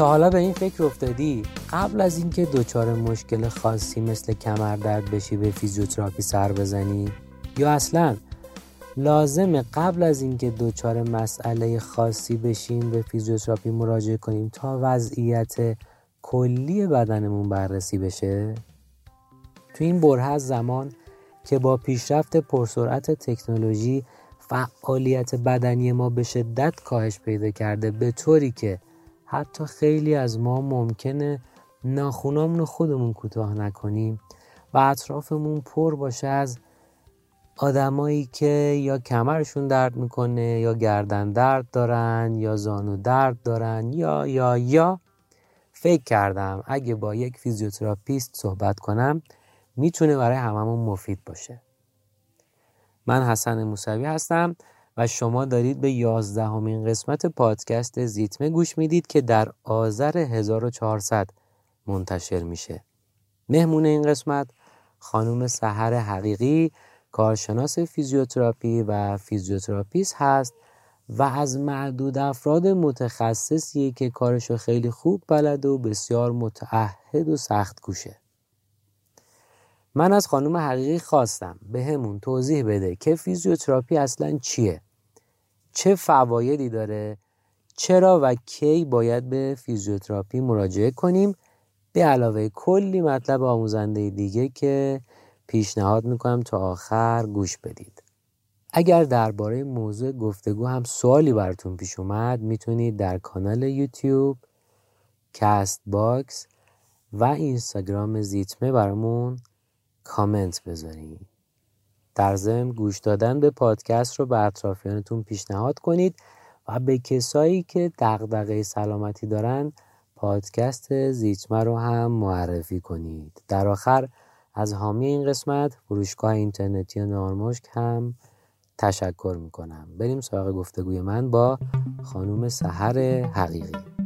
تا حالا به این فکر افتادی؟ قبل از اینکه دچار مشکل خاصی مثل کمر درد بشی به فیزیوتراپی سر بزنی؟ یا اصلا لازمه قبل از اینکه دچار مسئله خاصی بشیم به فیزیوتراپی مراجعه کنیم تا وضعیت کلی بدنمون بررسی بشه؟ تو این برهه زمان که با پیشرفت پرسرعت تکنولوژی فعالیت بدنی ما به شدت کاهش پیدا کرده به طوری که حتی خیلی از ما ممکنه ناخونامون رو خودمون کوتاه نکنیم و اطرافمون پر باشه از آدمایی که یا کمرشون درد می‌کنه یا گردن درد دارن یا زانو درد دارن یا یا یا. فکر کردم اگه با یک فیزیوتراپیست صحبت کنم می‌تونه برای هممون مفید باشه. من حسن موسوی هستم. و شما دارید به یازدهمین قسمت پادکست زیتمه گوش می‌دید که در آذر 1400 منتشر میشه. مهمون این قسمت خانم سحر حقیقی کارشناس فیزیوتراپی و فیزیوتراپیست هست و از معدود افراد متخصصیه که کارشو خیلی خوب بلد و بسیار متعهد و سخت کوشه. من از خانم حقیقی خواستم بهمون توضیح بده که فیزیوتراپی اصلا چیه. چه فوایدی داره؟ چرا و کی باید به فیزیوتراپی مراجعه کنیم؟ به علاوه کلی مطلب آموزنده دیگه که پیشنهاد می‌کنم تا آخر گوش بدید. اگر درباره موضوع گفتگو هم سوالی براتون پیش اومد می‌تونید در کانال یوتیوب کست باکس و اینستاگرام زیتمه برامون کامنت بذارید در ضمن گوش دادن به پادکست رو به اطرافیانتون پیشنهاد کنید و به کسایی که دغدغه سلامتی دارن پادکست زیتمه رو هم معرفی کنید. در آخر از حامی این قسمت فروشگاه اینترنتی نارمشک هم تشکر می‌کنم. بریم سراغ گفتگوی من با خانوم سحر حقیقی.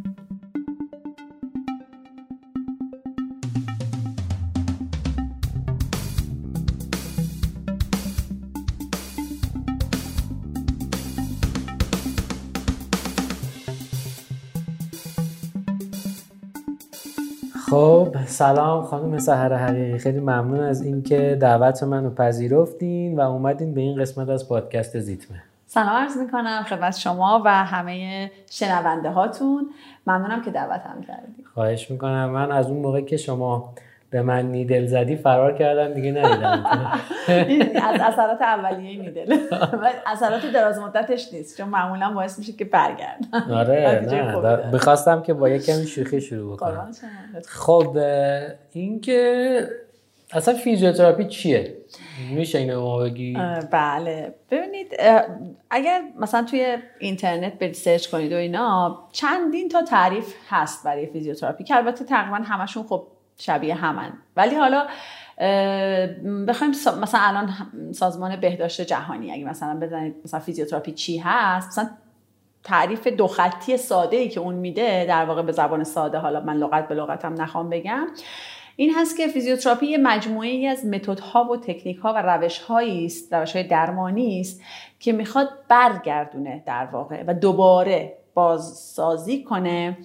خب سلام خانم سهر حقیقی خیلی ممنون از اینکه دعوت منو پذیرفتین و اومدین به این قسمت از پادکست زیتمه. سلام عرض می‌کنم خدمت شما و همه شنونده هاتون. ممنونم که دعوت هم کردید خواهش می‌کنم. من از اون موقع که شما به من نیدل زدی فرار کردم دیگه ندیدم. از اثرات اولیه نیدل اثرات دراز مدتش نیست چون معمولا باعث میشه که برگرد آره نه بخواستم که با یک کمی شوخی شروع بکنم. خب این که اصلا فیزیوتراپی چیه؟ میشه اینو به ما بگی؟ بله. ببینید اگر مثلا توی اینترنت برید سرچ کنید و اینا چندین تا تعریف هست برای فیزیوتراپی که البته تقریبا همشون خب شبیه همن ولی حالا بخوایم مثلا الان سازمان بهداشت جهانی اگه مثلا بزنید مثلا فیزیوتراپی چی هست مثلا تعریف دو خطی ساده ای که اون میده در واقع به زبان ساده حالا من لغت به لغتم نخوام بگم این هست که فیزیوتراپی یه مجموعه از متدها و تکنیک ها و روش هایی است روش های درمانی است که می‌خواد برگردونه در واقع و دوباره بازسازی کنه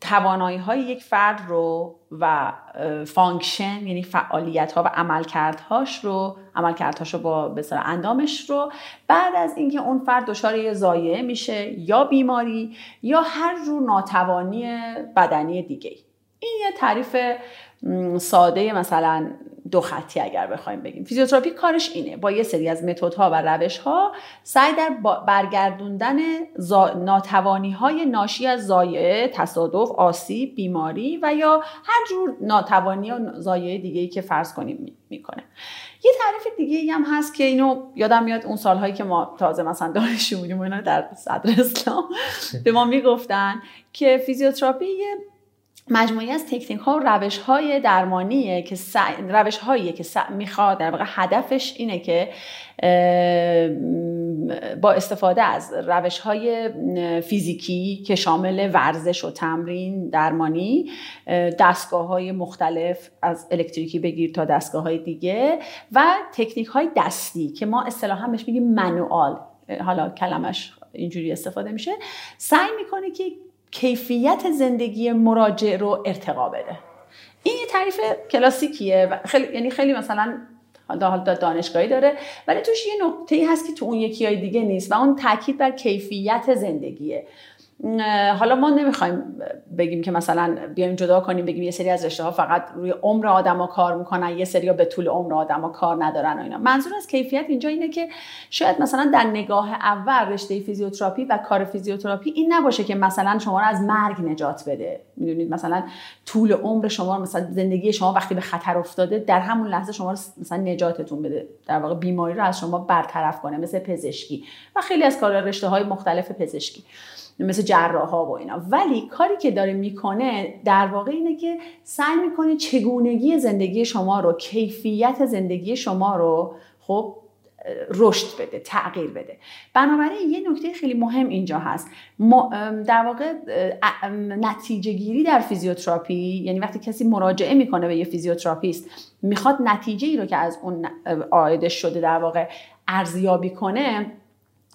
توانایی های یک فرد رو و function یعنی فعالیت ها و عملکردهاش رو عملکردهاش رو با بسیار اندامش رو. بعد از اینکه اون فرد دچار یه زایعه میشه یا بیماری یا هر جور ناتوانی بدنی دیگه این یه تعریف ساده مثلا دو خطی اگر بخوایم بگیم. فیزیوتراپی کارش اینه. با یه سری از متدها و روش ها سعی در برگردوندن زا... ناتوانی های ناشی از زایعه تصادف آسیب بیماری و یا هر جور ناتوانی و زایعه دیگه که فرض کنیم می‌کنه. یه تعریف دیگه هم هست که اینو یادم میاد اون سالهایی که ما تازه مثلا دانشجو بودیم اینا در صدر اسلام به ما می‌گفتن که فیزیوتراپی مجموعی از تکنیک ها و روش های درمانیه که روش هایی که می‌خواد در واقع هدفش اینه که با استفاده از روش های فیزیکی که شامل ورزش و تمرین درمانی دستگاه های مختلف از الکتریکی بگیر تا دستگاه های دیگه و تکنیک های دستی که ما اصطلاحا بهش میگیم منوال. حالا کلمش اینجوری استفاده میشه. سعی می‌کنه که کیفیت زندگی مراجع رو ارتقا بده. این یه تعریف کلاسیکیه و خیلی یعنی خیلی مثلا حالا دانشگاهی داره ولی توش یه نقطه هست که تو اون یکی های دیگه نیست و اون تاکید بر کیفیت زندگیه. حالا ما نمی‌خوایم بگیم که مثلا بیایم جدا کنیم بگیم یه سری از رشته ها فقط روی عمر آدما کار می‌کنن یه سری ها به طول عمر آدما کار ندارن و اینا. منظور از کیفیت اینجا اینه که شاید مثلا در نگاه اول رشته فیزیوتراپی و کار فیزیوتراپی این نباشه که مثلا شما رو از مرگ نجات بده. می‌دونید؟ مثلا طول عمر شما مثلا زندگی شما وقتی به خطر افتاده در همون لحظه شما رو مثلا نجاتتون بده. در واقع بیماری رو از شما برطرف کنه مثل پزشکی و خیلی از کار رشته های مختلف پزشکی. مثل جراح ها و اینا. ولی کاری که داره می‌کنه در واقع اینه که سعی می‌کنه چگونگی زندگی شما رو کیفیت زندگی شما رو خب رشد بده تغییر بده. بنابراین یه نکته خیلی مهم اینجا هست. در واقع نتیجه گیری در فیزیوتراپی یعنی وقتی کسی مراجعه می‌کنه به یه فیزیوتراپیست می‌خواد نتیجه ای رو که از اون آیده شده در واقع ارزیابی کنه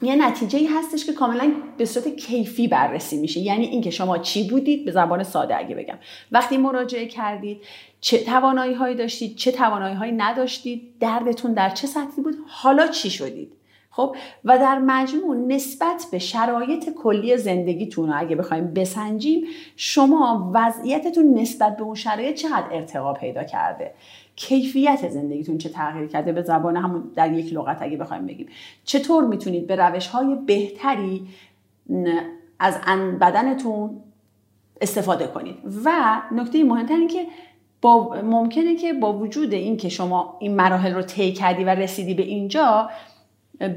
یه نتیجه ای هستش که کاملا به صورت کیفی بررسی میشه. یعنی اینکه شما چی بودید به زبان ساده اگه بگم. وقتی مراجعه کردید چه توانایی هایی داشتید چه توانایی هایی نداشتید دردتون در چه سطحی بود حالا چی شدید؟ خب؟ و در مجموع نسبت به شرایط کلی زندگیتون اگه بخوایم بسنجیم شما وضعیتتون نسبت به اون شرایط چقدر ارتقا پیدا کرده؟ کیفیت زندگیتون چه تغییر کرده به زبان همون در یک لغت اگه بخوایم بگیم. چطور می‌تونید به روش های بهتری از بدنتون استفاده کنید؟ و نکته مهمتر این که با ممکنه که با وجود این که شما این مراحل رو طی کردی و رسیدی به اینجا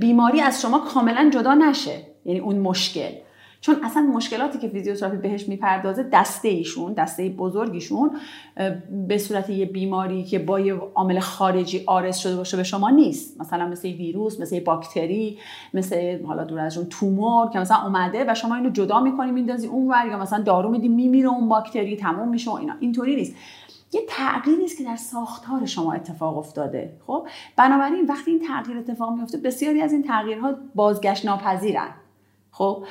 بیماری از شما کاملا جدا نشه. یعنی اون مشکل. چون اصلا مشکلاتی که فیزیوتراپی بهش می‌پردازه دسته ایشون دسته بزرگیشون به صورت یه بیماری که با یه عامل خارجی آرز شده باشه به شما نیست. مثلا مثل ویروس مثل باکتری مثل حالا دور از اون تومور که مثلا اومده و شما اینو جدا می‌کنی میندازی اون ور یا مثلا دارو میدی میمیره اون باکتری تموم میشه و اینا. اینطوری نیست. یه تغییری است که در ساختار شما اتفاق افتاده. خب؟ بنابراین وقتی این تغییر اتفاق میفته بسیاری از این تغییرها بازگشت ناپذیرن. خب؟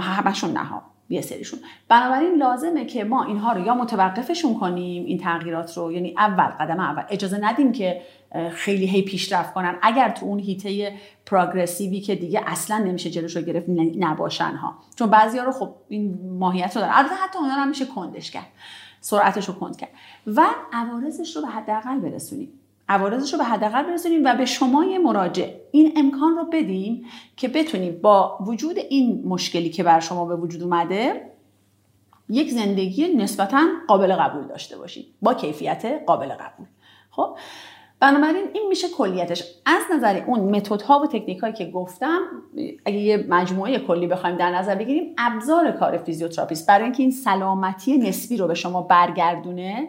همشون نه یه سریشون. بنابراین لازمه که ما اینها رو یا متوقفشون کنیم این تغییرات رو یعنی اول قدم اول. اجازه ندیم که خیلی هی پیشرفت کنن. اگر تو اون هیته پروگرسیوی که دیگه اصلا نمیشه جلوش رو گرفت نباشن ها. چون بعضیا رو خب این ماهیت رو دارن. حتی اونا رو هم میشه کندش کرد. سرعتش رو کند کرد. و عوارضش رو به حداقل برسونیم. عوارضش رو به حداقل برسونیم و به شما مراجع این امکان رو بدیم که بتونیم با وجود این مشکلی که بر شما به وجود اومده یک زندگی نسبتا قابل قبول داشته باشید با کیفیت قابل قبول. خب؟ بنابراین این میشه کلیتش. از نظر اون متد ها و تکنیک هایی که گفتم اگه یه مجموعه کلی بخوایم در نظر بگیریم ابزار کار فیزیوتراپیست برای اینکه این سلامتی نسبی رو به شما برگردونه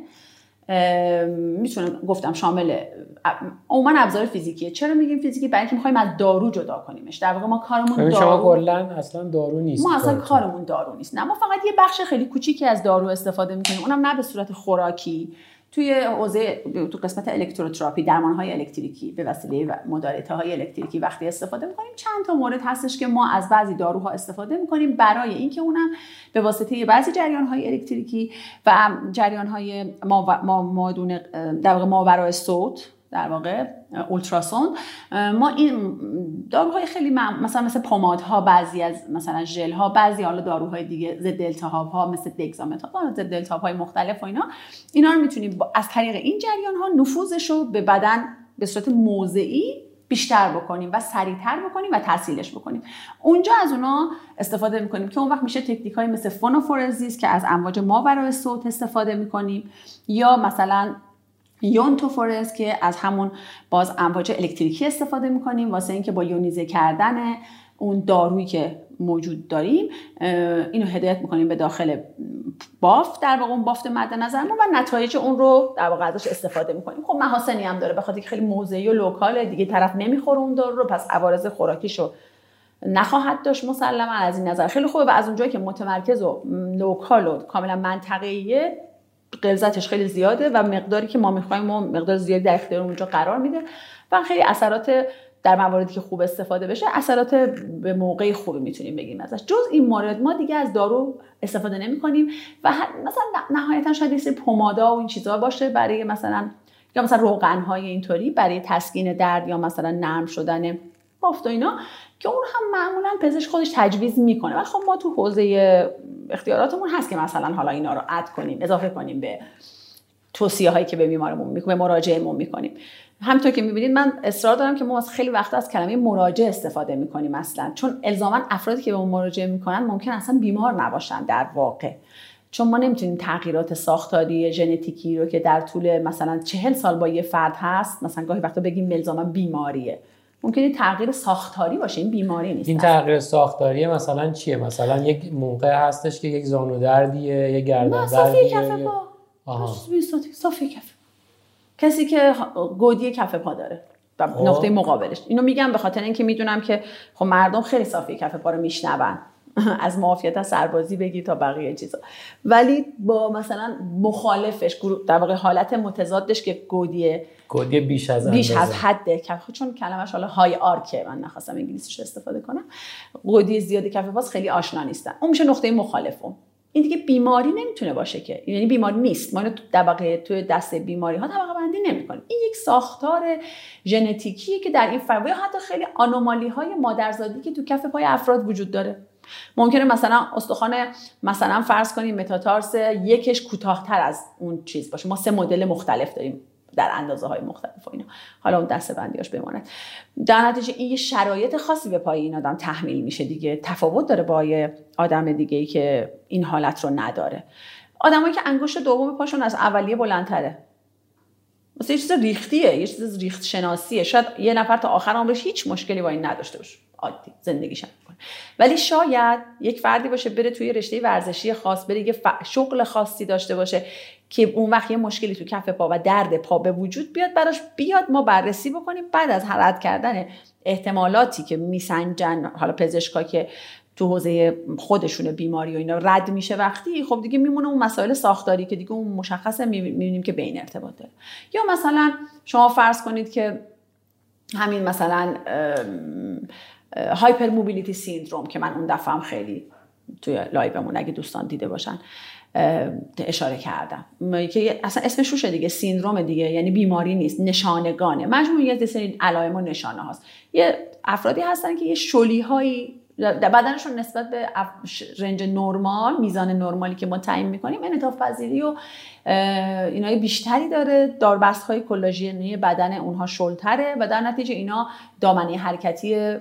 می‌تونم گفتم شامل عموما ابزار فیزیکیه. چرا میگیم فیزیکی؟ برای اینکه می‌خوایم از دارو جدا کنیمش. در واقع ما کارمون یعنی دارو شما کلا اصلا دارو نیست ما اصلا کارمون دارو نیست. نه ما فقط یه بخش خیلی کوچیکی از دارو استفاده می‌کنیم. اونم نه به صورت خوراکی. توی حوزه تو قسمت الکتروتراپی درمان های الکتریکی به وسیله مدارته های الکتریکی وقتی استفاده می‌کنیم چند تا مورد هستش که ما از بعضی داروها استفاده می‌کنیم برای اینکه اونم به واسطه بعضی جریان های الکتریکی و جریان های ما ما در واقع ماورای صوت در واقع اولتراسون ما این داروهای خیلی مثلا مثل پمادها بعضی از مثلا ژل ها بعضی حالا داروهای دیگه ضد التهاب ها مثل دگزامتاپ ضد التهاب های مختلف و اینا اینا رو می‌تونیم از طریق این جریان ها نفوذش رو به بدن به صورت موضعی بیشتر بکنیم و سریعتر بکنیم و تحصیلش بکنیم. اونجا از اونا استفاده می‌کنیم که اون وقت میشه تکنیک های مثل فونوفورزیس که از امواج ما برای صوت استفاده می‌کنیم یا مثلا یونتوفورس که از همون باز امواج الکتریکی استفاده می‌کنیم. واسه اینکه با یونیزه کردن اون دارویی که موجود داریم اینو هدایت می‌کنیم به داخل بافت در واقع اون بافت مد نظر و نتایج اون رو در واقع ازش استفاده می‌کنیم. خب محاسنی هم داره بخاطر که خیلی موضعی و لوکاله دیگه طرف نمی‌خوره اون دارو رو پس عوارض خوراکیشو نخواهد داشت مسلما از این نظر. خیلی خوبه و از اونجایی که متمرکز و لوکال و کاملا منطقه‌ایه غلظتش خیلی زیاده و مقداری که ما می‌خوایم و مقدار زیادی در اختیار اونجا قرار میده و خیلی اثرات در مواردی که خوب استفاده بشه اثرات به موقع خوبی می‌تونیم بگیم ازش. جز این مورد ما دیگه از دارو استفاده نمی کنیم و مثلا نهایتا شاید یه پومادا و این چیزها باشه برای مثلا یا مثلا روغن های اینطوری برای تسکین درد یا مثلا نرم شدن بافت و اینا. که اون هم معمولا پزشک خودش تجویز می‌کنه. ولی خب ما تو حوزه اختیاراتمون هست که مثلا حالا اینا رو اد کنیم اضافه کنیم به توصیه هایی که به بیمارمون می‌کنیم به مراجعمون می‌کنیم. همطور که می‌بینید من اصرار دارم که ما خیلی وقت از کلمه مراجعه استفاده می‌کنیم اصلا. چون الزاما افرادی که به ما مراجعه می‌کنن ممکن اصلا بیمار نباشن در واقع. چون ما نمی‌تونیم تغییرات ساختاری ژنتیکی رو که در طول مثلا چهل سال با یه فرد هست مثلا گاهی وقتا بگیم ملزاما بیماریه. ممکنه تغییر ساختاری باشه این بیماری نیست این تغییر ساختاری مثلا چیه؟ مثلا یک موقع هستش که یک زانو دردیه یک گردن دردیه صافی کف. کسی که گودی کف پا داره و خب. نقطه مقابلش. اینو میگم به خاطر اینکه می‌دونم که خب مردم خیلی صافی کف پا رو میشنون. از معافیت از سربازی بگی تا بقیه چیزا. ولی با مثلا مخالفش در واقع حالت متضادش که گودیه. گودی بیش از بیش از حده. خب چون کلمش حالا های آرکه. من نخواستم انگلیسیش استفاده کنم. گودی زیادی کف باز خیلی آشنا نیستن. اون میشه نقطه مخالفم. این دیگه بیماری نمی‌تونه باشه که. یعنی بیماری نیست. ما اینو طبقه توی دست بیماری ها طبقه بندی نمی‌کنیم. این یک ساختار ژنتیکیه که در این فرد حتی خیلی آنومالی های مادرزادی که تو کف پای افراد وجود داره. ممکنه مثلا استخوان مثلا فرض کنیم متاتارس یکش کوتاهتر از اون چیز باشه. ما سه مدل مختلف داریم در اندازه های مختلف و اینا. حالا اون دسته بندیاش بماند در نتیجه این شرایط خاصی به پای این آدم تحمیل میشه دیگه. تفاوت داره با یه آدم دیگه ای که این حالت رو نداره. آدمایی که انگشت دوم پاشون از اولیه بلندتره. مثلا یه چیز ریختیه یه چیز ریخت شناسیه شاید یه نفر تا آخر عمرش هیچ مشکلی با این نداشته باشه. عادی زندگیش ولی شاید یک فردی باشه بره توی رشته ورزشی خاص بره یه شغل خاصی داشته باشه که اون وقت یه مشکلی تو کف پا و درد پا به وجود بیاد براش بیاد ما بررسی بکنیم. بعد از حرد کردن احتمالاتی که میسنجن حالا پزشکا که تو حوزه خودشون بیماری و اینا رد میشه وقتی خب دیگه میمونه اون مسائل ساختاری که دیگه اون مشخصه می‌بینیم که بین ارتباط داره. یا مثلا شما فرض کنید که همین مثلا hypermobility syndrome که من اون دفعه هم خیلی توی لایومون اگه دوستان دیده باشن اشاره کردم. که اصلا اسمش روشه دیگه؟ syndrome دیگه یعنی بیماری نیست نشانگانه. مجموعه سری علائم و نشانه هاست. یه افرادی هستن که یه شلی هایی بدنشون نسبت به range نرمال میزان نرمالی که ما تعیین می‌کنیم انعطاف پذیری و اینای بیشتری داره. داربست های کلاژینی بدن اونها شلتره و در نتیجه اینا دامنه حرکتی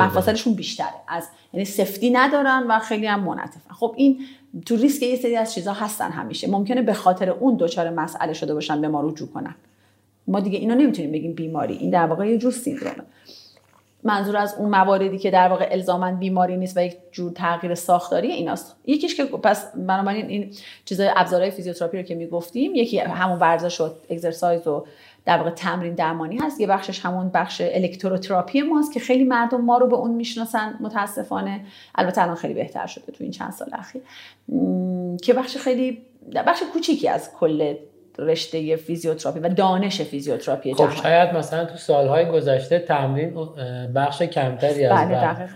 مفاصلشون بیشتره. از یعنی سفتی ندارن و خیلی هم منعطفن. خب این تو ریسک یه سری از چیزها هستن همیشه. ممکنه به خاطر اون دچار مسئله شده باشن به ما رجوع کنن. ما دیگه اینو نمی‌تونیم بگیم بیماری. این در واقع یه جور syndromeه. منظور از اون مواردی که در واقع الزاما بیماری نیست و یک جور تغییر ساختاری ایناست. یکیش که پس بنابراین این چیزای ابزارهای فیزیوتراپی رو که می‌گفتیم یکی همون ورزش و exercise و در واقع تمرین درمانی هست. یه بخشش همون بخش الکتروتراپی ماست که خیلی مردم ما رو به اون می‌شناسن متاسفانه. البته الان خیلی بهتر شده تو این چند سال اخیر. که بخش خیلی بخش کوچیکی از کل رشته فیزیوتراپی و دانش فیزیوتراپی خب شاید مثلا تو سالهای گذشته تمرین بخش کمتری از بله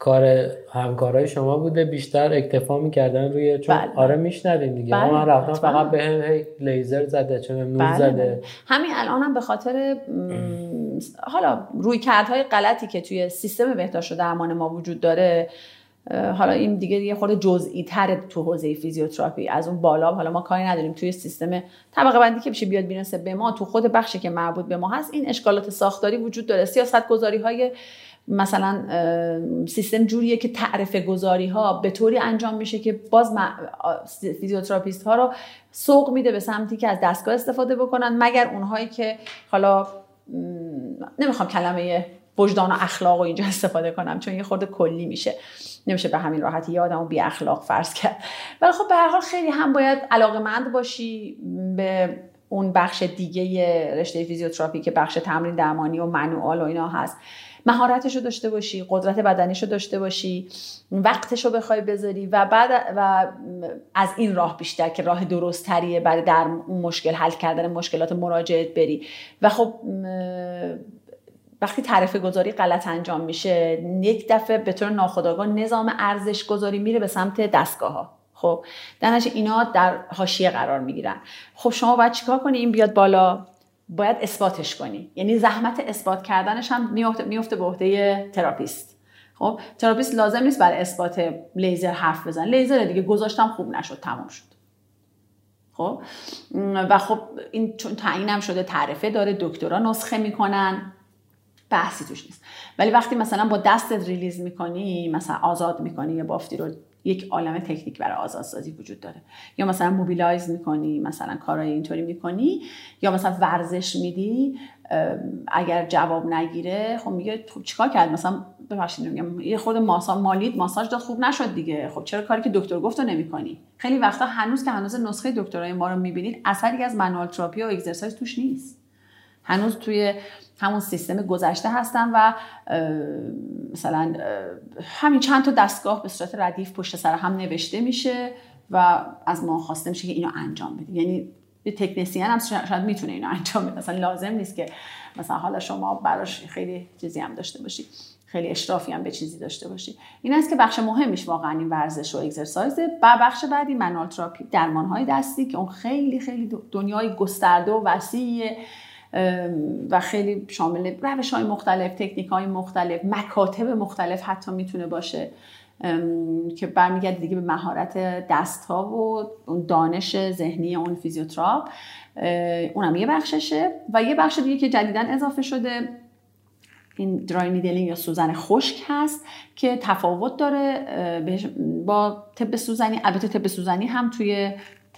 کار همکارای شما بوده بیشتر اکتفا می‌کردن روی چون بله. آره میشنویم دیگه بله. من رفتم فقط به هم لیزر زده چون نور بله. زده همین الان هم به خاطر حالا روی کردهای غلطی که توی سیستم بهداشت و درمان ما وجود داره حالا این دیگه یه خورده جزئی تر تو حوزه فیزیوتراپی. از اون بالا حالا ما کاری نداریم. توی سیستم طبقه بندی که بشه بیاد بیرنسه به ما تو خود بخشی که مربوط به ما هست این اشکالات ساختاری وجود داره. سیاست گذاری های مثلا سیستم جوریه که تعرفه گذاری ها به طوری انجام میشه که باز فیزیوتراپیست ها رو سوق میده به سمتی که از دستگاه استفاده بکنن. مگر اونهایی که حالا نمی‌خوام کلمه وجدان و اخلاق و اینجا استفاده کنم چون یه خورده کلی میشه. نمیشه به همین راحتی یه آدم بی اخلاق فرض کرد. ولی خب به هر حال خیلی هم باید علاقه مند باشی به اون بخش دیگه رشته فیزیوتراپی که بخش تمرین درمانی و manual و اینا هست. مهارتش رو داشته باشی قدرت بدنیش رو داشته باشی وقتش رو بخوای بذاری و بعد و از این راه بیشتر که راه درست تریه برای در مشکل حل کردن مشکلات مراجعت بری. و خب وقتی تعرفه گذاری غلط انجام میشه یک دفعه به طور ناخودآگاه نظام ارزش گذاری میره به سمت دستگاه ها خب در اینا در حاشیه قرار می‌گیرن. خب شما باید چیکار کنی؟ این بیاد بالا. باید اثباتش کنی. یعنی زحمت اثبات کردنش هم میفته میفته به عهده تراپیست. خب تراپیست لازم نیست برای اثبات لیزر حرف بزنه لیزر دیگه گذاشتم خوب نشد تمام شد. خب و خب این چون تعیینم شده تعرفه داره دکترا نسخه می‌کنن. بحثی توش نیست. ولی وقتی مثلا با دستت release می‌کنی مثلا آزاد می‌کنی یه بافتی رو یک عالم تکنیک برای آزادسازی وجود داره. یا مثلا mobilize می‌کنی مثلا کارهای اینطوری می‌کنی یا مثلا ورزش میدی اگر جواب نگیره خب میگه خب چیکار کرد؟ مثلا ببخشید میگم یه خود ماساژ مالید ماساژ داد خوب نشد دیگه. خب چرا کاری که دکتر گفت رو نمی‌کنی؟ خیلی وقتا هنوز که هنوز نسخه دکترای ما رو می‌بینید اثری از منوال تراپی و اگزرسایز توش نیست. هنوز توی همون سیستم گذشته هستن و مثلا همین چند تا دستگاه به صورت ردیف پشت سر هم نوشته میشه و از ما خواسته میشه که اینو انجام بدیم یعنی یه تکنسین هم شاید می‌تونه اینو انجام بده. مثلا لازم نیست که مثلا حالا شما براش خیلی چیزی هم داشته باشی خیلی اشرافی هم به چیزی داشته باشی. این است که بخش مهمش واقعا این ورزش و اگزرسایز و بخش بعدی منال تراپی درمان های دستی که اون خیلی خیلی دنیای گسترده و وسیع و خیلی شامل روش های مختلف تکنیک های مختلف مکاتب مختلف حتی می‌تونه باشه. که برمیگرده دیگه به مهارت دست ها و دانش ذهنی اون فیزیوتراپ. اونم یه بخششه و یه بخش دیگه که جدیدا اضافه شده این dry needling یا سوزن خشک هست که تفاوت داره با طب سوزنی البته طب سوزنی هم توی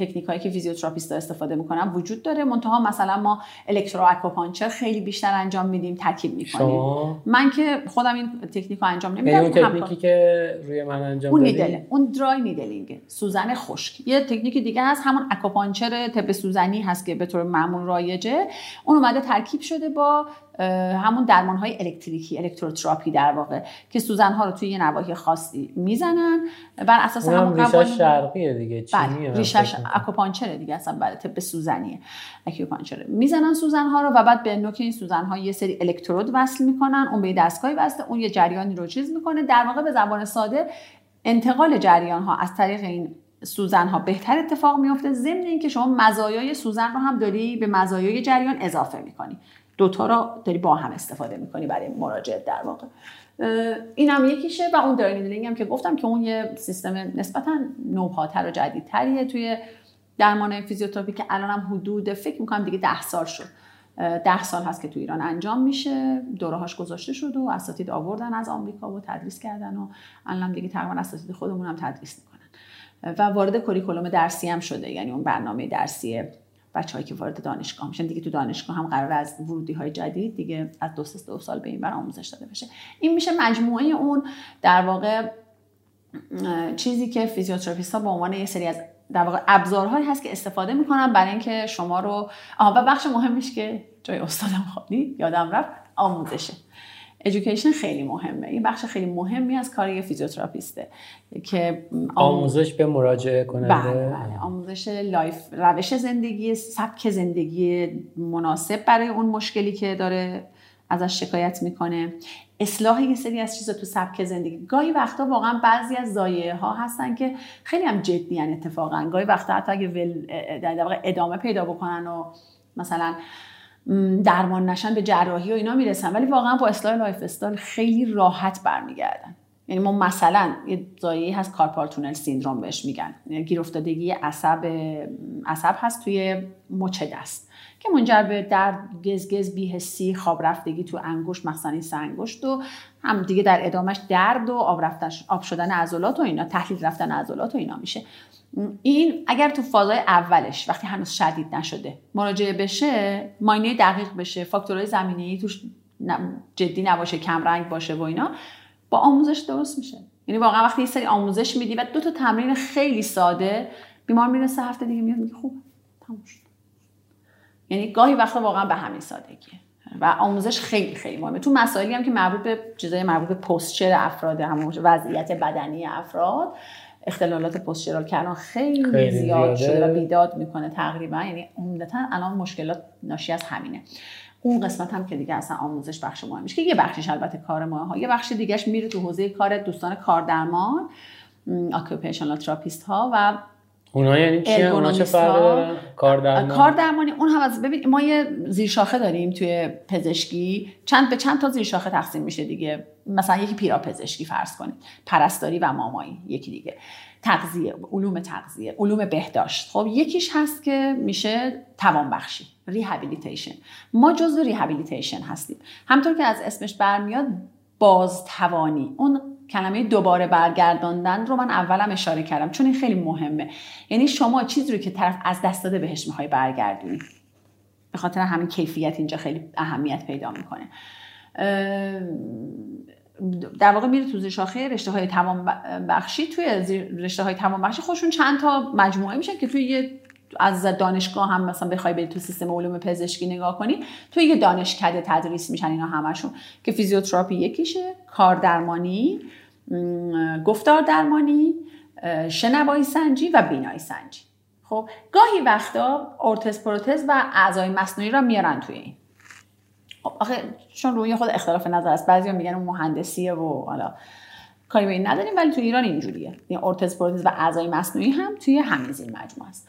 تکنیک هایی که فیزیوتراپیست استفاده می‌کنن وجود داره. منتها مثلا ما electroacupuncture خیلی بیشتر انجام میدیم ترکیب می‌کنیم. من که خودم این تکنیک رو انجام نمیدم یعنی اون تکنیکی که روی من انجام اون needleه اون dry needling سوزن خشک. یه تکنیک دیگه هست همون acupuncture طب سوزنی هست که به طور معمول رایجه. اون اومده ترکیب شده با همون درمان های الکتریکی الکتروتراپی در واقع که سوزن ها رو توی یه نواحی خاصی می‌زنن. بر اساس همون ریشش شرقیه دیگه بله ریشش acupunctureه دیگه اصلا برای طب سوزنیه acupunctureه. می‌زنن سوزن ها رو و بعد به نوک این سوزن ها یه سری الکترود وصل می‌کنن اون به دستگاهی وصله اون یه جریانی رو چیز می‌کنه. در واقع به زبان ساده انتقال جریان ها از طریق این سوزن ها بهتر اتفاق میفته ضمن اینکه شما مزایای سوزن رو هم داری به مزایای جریان اضافه می‌کنی. دوتا رو داری با هم استفاده می‌کنی برای مراجعه در واقع. این هم یکیشه و اون دارینیدلینگ هم که گفتم که اون یه سیستم نسبتا نوپاتر و جدیدتریه توی درمان فیزیوتراپی که الان هم حدود فکر می‌کنم دیگه ده سال شد. ده سال هست که تو ایران انجام میشه. دورهاش گذاشته شد و اساتید آوردن از آمریکا و تدریس کردن و الان دیگه تقریبا اساتید خودمون هم تدریس می‌کنن. و وارد curriculum درسی هم شده یعنی اون برنامه درسی بچه‌هایی که وارد دانشگاه میشن. دیگه تو دانشگاه هم قراره از ورودی های جدید دیگه از دو دو سال به این ور آموزش داده بشه. این میشه مجموعه اون در واقع چیزی که فیزیوتراپیست ها به عنوان یه سری از در واقع ابزارهایی هست که استفاده می‌کنن برای اینکه شما رو آها و بخش مهمش که جای استادم خالی یادم رفت آموزشه. education خیلی مهمه. این بخش خیلی مهمی از کار یه فیزیوتراپیسته که آموزش به مراجعه کننده. بله بله. آموزش life روش زندگی سبک زندگی مناسب برای اون مشکلی که داره ازش شکایت می‌کنه. اصلاح یه سری از چیزا تو سبک زندگی. گاهی وقتا واقعا بعضی از ضایعه ها هستن که خیلی هم جدی اتفاقا. گاهی وقتا حتی اگه ول ادامه پیدا بکنن و مثلا درمان نشن به جراحی و اینا می‌رسن. ولی واقعا با اصلاح lifestyle خیلی راحت برمیگردن. یعنی ما مثلا یه ضایعه هست carpal tunnel syndrome بهش میگن. یعنی گیر افتادگی عصب عصب هست توی مچ دست که منجر به درد گزگز بی‌حسی خواب رفتگی تو انگشت مثلا این سه انگشت و هم دیگه در ادامش درد و آب آب شدن عضلات و اینا تحلیل رفتن عضلات و اینا میشه. این اگر تو فازای اولش وقتی هنوز شدید نشده مراجعه بشه ماینه دقیق بشه فاکتورهای زمینی توش جدی نباشه کم رنگ باشه و اینا با آموزش درست میشه. یعنی واقعا وقتی یه سری آموزش میدی و دو تا تمرین خیلی ساده بیمار می‌رسه هفته دیگه میاد میگه خوب تموم شد. یعنی گاهی وقتا واقعا به همین سادگیه. و آموزش خیلی خیلی مهمه. تو مسائلی هم که مربوط به چیزای مربوط به پستچر افراد همون وضعیت بدنی افراد اختلالات postural که الان خیلی, خیلی زیاد شده و بیداد می‌کنه تقریبا. یعنی عمدتا الان مشکلات ناشی از همینه. اون قسمت هم که دیگه اصلا آموزش بخش مهمش که یه بخشش البته کار ما ها یه بخش دیگهش میره تو حوزه کار دوستان کاردرمان occupational therapist ها و اونها یعنی چیه؟ اونا چه فرقی دارن؟ کار درمانی؟ کار درمانی اون هم از ببین ما یه زیرشاخه داریم توی پزشکی. چند به چند تا زیرشاخه تقسیم میشه دیگه. مثلا یکی پیرا پزشکی فرض کنید پرستاری و مامایی یکی دیگه. تغذیه علوم تغذیه علوم بهداشت. خب یکیش هست که میشه توانبخشی rehabilitation ما جزو rehabilitation هستیم. همونطور که از اسمش برمیاد بازتوانی. اون کلمه دوباره برگرداندن رو من اولم اشاره کردم چون این خیلی مهمه. یعنی شما چیزی رو که طرف از دست داده بهش می‌خوای برگردونی. به خاطر همین کیفیت اینجا خیلی اهمیت پیدا می‌کنه. در واقع میره تو شاخه رشته های تمام بخشی توی رشته های تمام بخشی خودشون چند تا مجموعه میشن که توی یه از دانشگاه هم مثلا بخوای بری تو سیستم علوم پزشکی نگاه کنی توی یه دانشکده تدریس میشن اینا همشون. که فیزیوتراپی یکیشه کاردرمانی گفتار درمانی شنوایی سنجی و بینایی سنجی. خب گاهی وقتا ارتز پروتز و اعضای مصنوعی را میارن توی این. خب آخه چون روی خود اختلاف نظر است بعضی میگن اون مهندسیه و حالا کاری به این نداریم ولی تو ایران اینجوریه. این یعنی ارتز پروتز و اعضای مصنوعی هم توی همین زیر مجموعه است.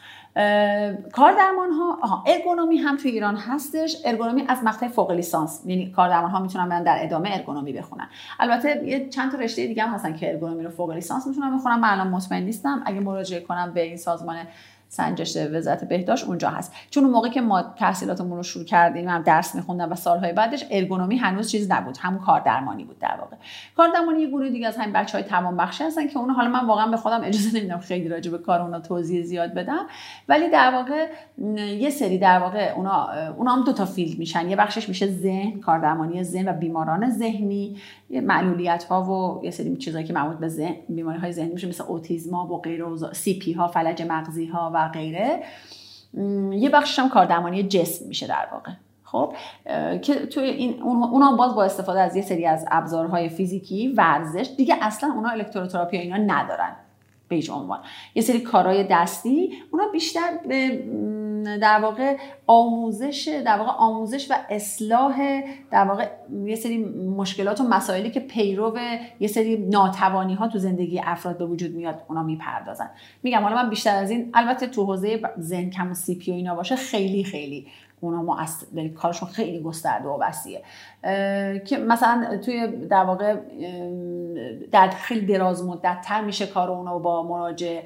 کار درمان ها آها ارگونومی هم توی ایران هستش. ارگونومی از مقطع فوق لیسانس یعنی کار درمان ها می‌تونن برن در ادامه ارگونومی بخونن. البته یه چند تا رشته دیگه هم هستن که ارگونومی رو فوق لیسانس می‌تونن بخونن. من الان مطمئن نیستم. اگه مراجعه کنم به این سازمان سنجش وزارت بهداشت اونجا هست. چون اون موقع که ما تحصیلاتمون رو شروع کردیم هم درس میخوندم و سالهای بعدش ارگونومی هنوز چیز نبود. همون کار درمانی بود در واقع. کار درمانی یه گروه دیگه از همین بچه های توانبخشی هستن که اون حالا من واقعا به خودم اجازه نمیدم خیلی راجع به کار اونا توضیح زیاد بدم. ولی در واقع یه سری در واقع اونا اونا هم دو تا field میشن. یه بخشش میشه ذهن کار درمانی ذهن و بیماران ذهنی. معلولیت ها و یه سری چیزایی که مربوط به ذهن بیماری های ذهنی میشه مثل اوتیسم و غیره CP ها فلج مغزی ها و غیره. یه بخشش هم کاردرمانی جسم میشه در واقع. خب که توی این اونا باز با استفاده از یه سری از ابزارهای فیزیکی ورزش دیگه اصلا اونا الکتروتراپی اینا ندارن به عنوان. یه سری کارهای دستی اونا بیشتر به در واقع آموزش در واقع آموزش و اصلاح در واقع یه سری مشکلات و مسائلی که پیرو یه سری ناتوانی ها تو زندگی افراد به وجود میاد اونا می‌پردازن. میگم حالا من بیشتر از این البته تو حوزه زن کم و CP و اینا باشه خیلی خیلی اونا یعنی کارشون خیلی گسترده و وسیعه. که مثلا توی در واقع در خیلی دراز مدت تر میشه کار اونا با مراجع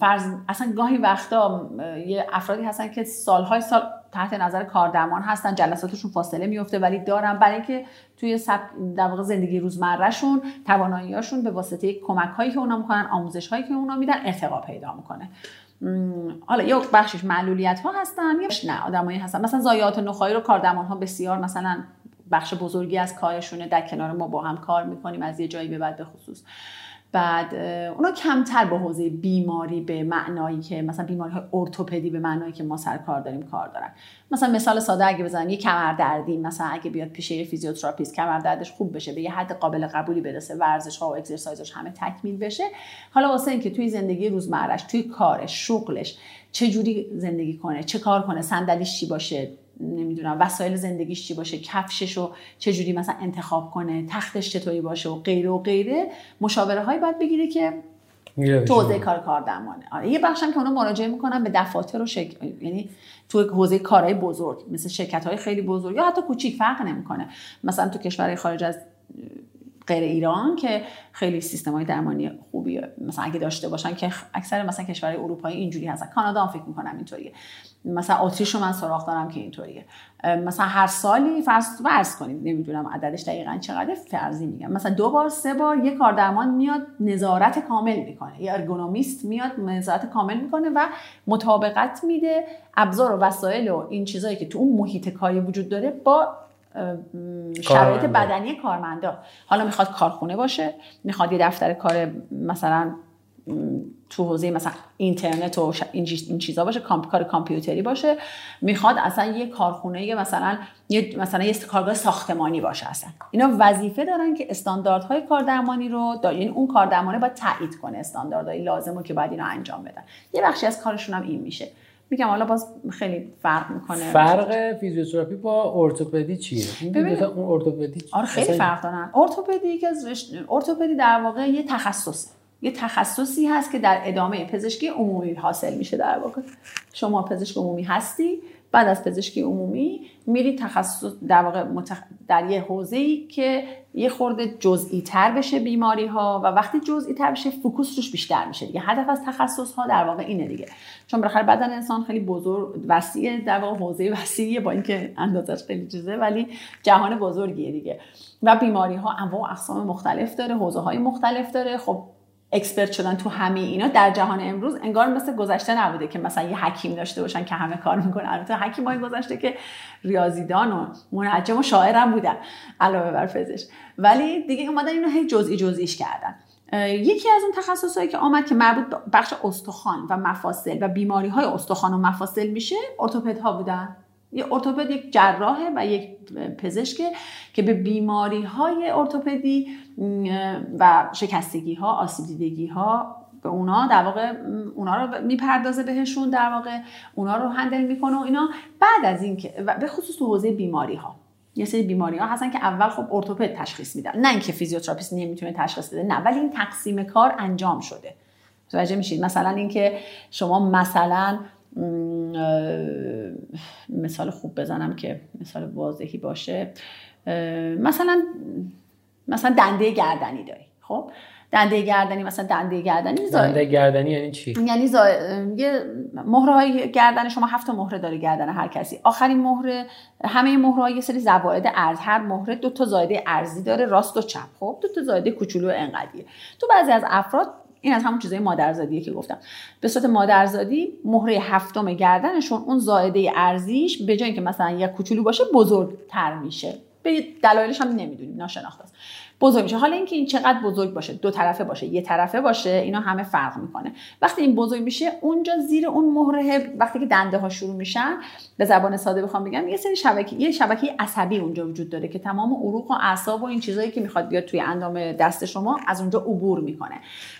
فرض اصلا گاهی وقتا یه افرادی هستن که سالهای سال تحت نظر کاردرمان هستن جلساتشون فاصله میفته ولی دارن. برای اینکه توی سب... در واقع زندگی روزمرهشون تواناییاشون به واسطه کمک هایی که اونا می‌کنن آموزش هایی که اونا میدن ارتقا پیدا می‌کنه. حالا یک بخشش معلولیت ها هستن یا نه آدمایی هستن. مثلا ضایعات نخاعی رو کاردرمان ها بسیار مثلا بخش بزرگی از کارشونه در کنار ما با هم کار می‌کنیم از یه جایی به بعد به خصوص. بعد اونا کمتر به حوزه بیماری به معنایی که مثلا بیماری های ارتوپدی به معنایی که ما سر کار داریم کار دارن. مثلا مثال ساده اگه بزنم یه کمردردی مثلا اگه بیاد پیش یه فیزیوتراپیست کمردردش خوب بشه به یه حد قابل قبولی برسه ورزش ها و exercise ش همه تکمیل بشه. حالا واسه اینکه توی زندگی روزمرش توی کارش شغلش چه جوری زندگی کنه چه کار کنه صندلیش چی باشه نمی‌دونم وسایل زندگیش چی باشه کفشش رو چجوری مثلا انتخاب کنه تختش چطوری باشه و غیره و غیره مشاوره هایی باید بگیره که تو کار کار درمانه. آره یه بخشم که اونا مراجعه می‌کنن به دفاتر و شک... یعنی تو حوزه کارهای بزرگ مثل شرکت های خیلی بزرگ یا حتی کوچیک فرق نمی‌کنه. مثلا تو کشور خارج از غیر ایران که خیلی سیستم های درمانی خوبی مثلا اگه داشته باشن که اکثر مثلا کشورهای اروپایی اینجوری هستن. کانادا هم فکر می‌کنم اینطوریه. مثلا اتریش رو من سراغ دارم که اینطوریه. مثلا هر سالی فرض فرض کنید نمی‌دونم عددش دقیقا چقدر فرضی میگم. مثلا دو بار سه بار یه کاردرمان میاد نظارت کامل می‌کنه. یه ارگونومیست میاد نظارت کامل می‌کنه و مطابقت میده. ابزار و وسایل و این چیزایی که تو اون محیط کاری وجود داره با شرایط بدنی کارمندا حالا می‌خواد کارخونه باشه می‌خواد یه دفتر کار مثلا تو حوزه مثلا اینترنت و این چیزا باشه کار کامپیوتری باشه. می‌خواد اصلا یه کارخونه مثلا یه مثلا یه کارگاه ساختمانی باشه اصلا. اینا وظیفه دارن که استانداردهای کاردرمانی رو یعنی اون کاردرمانه باید تایید کنه استانداردهای لازم رو که باید اینا انجام بدن. یه بخشی از کارشون هم این میشه. میگم حالا باز خیلی فرق می‌کنه. فرق فیزیوتراپی با ارتوپدی چیه؟ ببین اون ارتوپدی آره خیلی فرق دارن. ارتوپدی که ارتوپدی در واقع یه تخصصه. یه تخصصی هست که در ادامه پزشکی عمومی حاصل میشه در واقع. شما پزشک عمومی هستی بعد از پزشکی عمومی میری تخصص در واقع در یه حوزه ای که یه خورده جزئی تر بشه بیماری ها و وقتی جزئی تر بشه focus روش بیشتر میشه دیگه. هدف از تخصص ها در واقع اینه دیگه. چون بالاخره بدن انسان خیلی بزرگ وسیع در واقع حوزه وسیعه با اینکه اندازش خیلی چیزه ولی جهان بزرگیه دیگه. و بیماری ها انواع اقسام مختلف داره حوزه های مختلف داره. خب اکسپرت شدن تو همه اینا در جهان امروز انگار مثل گذشته نبوده که مثلا یه حکیم داشته باشن که همه کار می‌کنه البته حکیم های گذشته که ریاضیدان و منجم و شاعرم بودن علاوه بر پزشک. ولی دیگه اومدن اینو هی جزئی جزئیش کردن. یکی از اون تخصصهایی که آمد که مربوط بخش استخوان و مفاصل و بیماری های استخوان و مفاصل میشه ارتوپدها بودن. یه ارتوپد یک جراحه و یک پزشکه که به بیماری های ارتوپدی و شکستگی ها آسیب دیدگی ها به اونا در واقع اونا رو می‌پردازه بهشون در واقع اونا رو handle می‌کنه و اینا. بعد از اینکه به خصوص تو حوزه بیماری ها یه سری بیماری ها هستن که اول خب ارتوپد تشخیص میدن. نه اینکه فیزیوتراپیست نمی‌تونه تشخیص بده نه ولی این تقسیم کار انجام شده. متوجه میشید؟ مثلا اینکه شما مثلا مثال خوب بزنم که مثال واضحی باشه. مثلا مثلا دنده گردنی داری خب؟ دنده گردنی مثلا دنده گردنی دنده گردنی یعنی چی؟ یعنی زا... یه مهره های گردن شما هفت مهره داره گردن هر کسی. آخرین مهره همه مهره یه سری زواید ارز هر مهره دو تا زایده ارزی داره راست و چپ خب؟ دو تا زایده کوچولو انقدیه. تو بعضی از افراد این از همون چیزای مادرزادیه که گفتم. به صورت مادرزادی مهره هفتم گردنشون اون زائده ارزیش به جای اینکه مثلا یک کوچولو باشه بزرگتر میشه. به دلایلش هم نمی‌دونیم ناشناخته است. بزرگ میشه. حالا اینکه این چقدر بزرگ باشه دو طرفه باشه یه طرفه باشه اینا همه فرق می‌کنه. وقتی این بزرگ میشه اونجا زیر اون مهره وقتی که دنده ها شروع میشن به زبان ساده بخوام بگم یه سری شبکه یه شبکه عصبی اونجا وجود داره که تمام عروق و اعصاب و این چیزایی که می‌خواد بیاد توی اندام دست شما از اونجا عبور می‌کنه.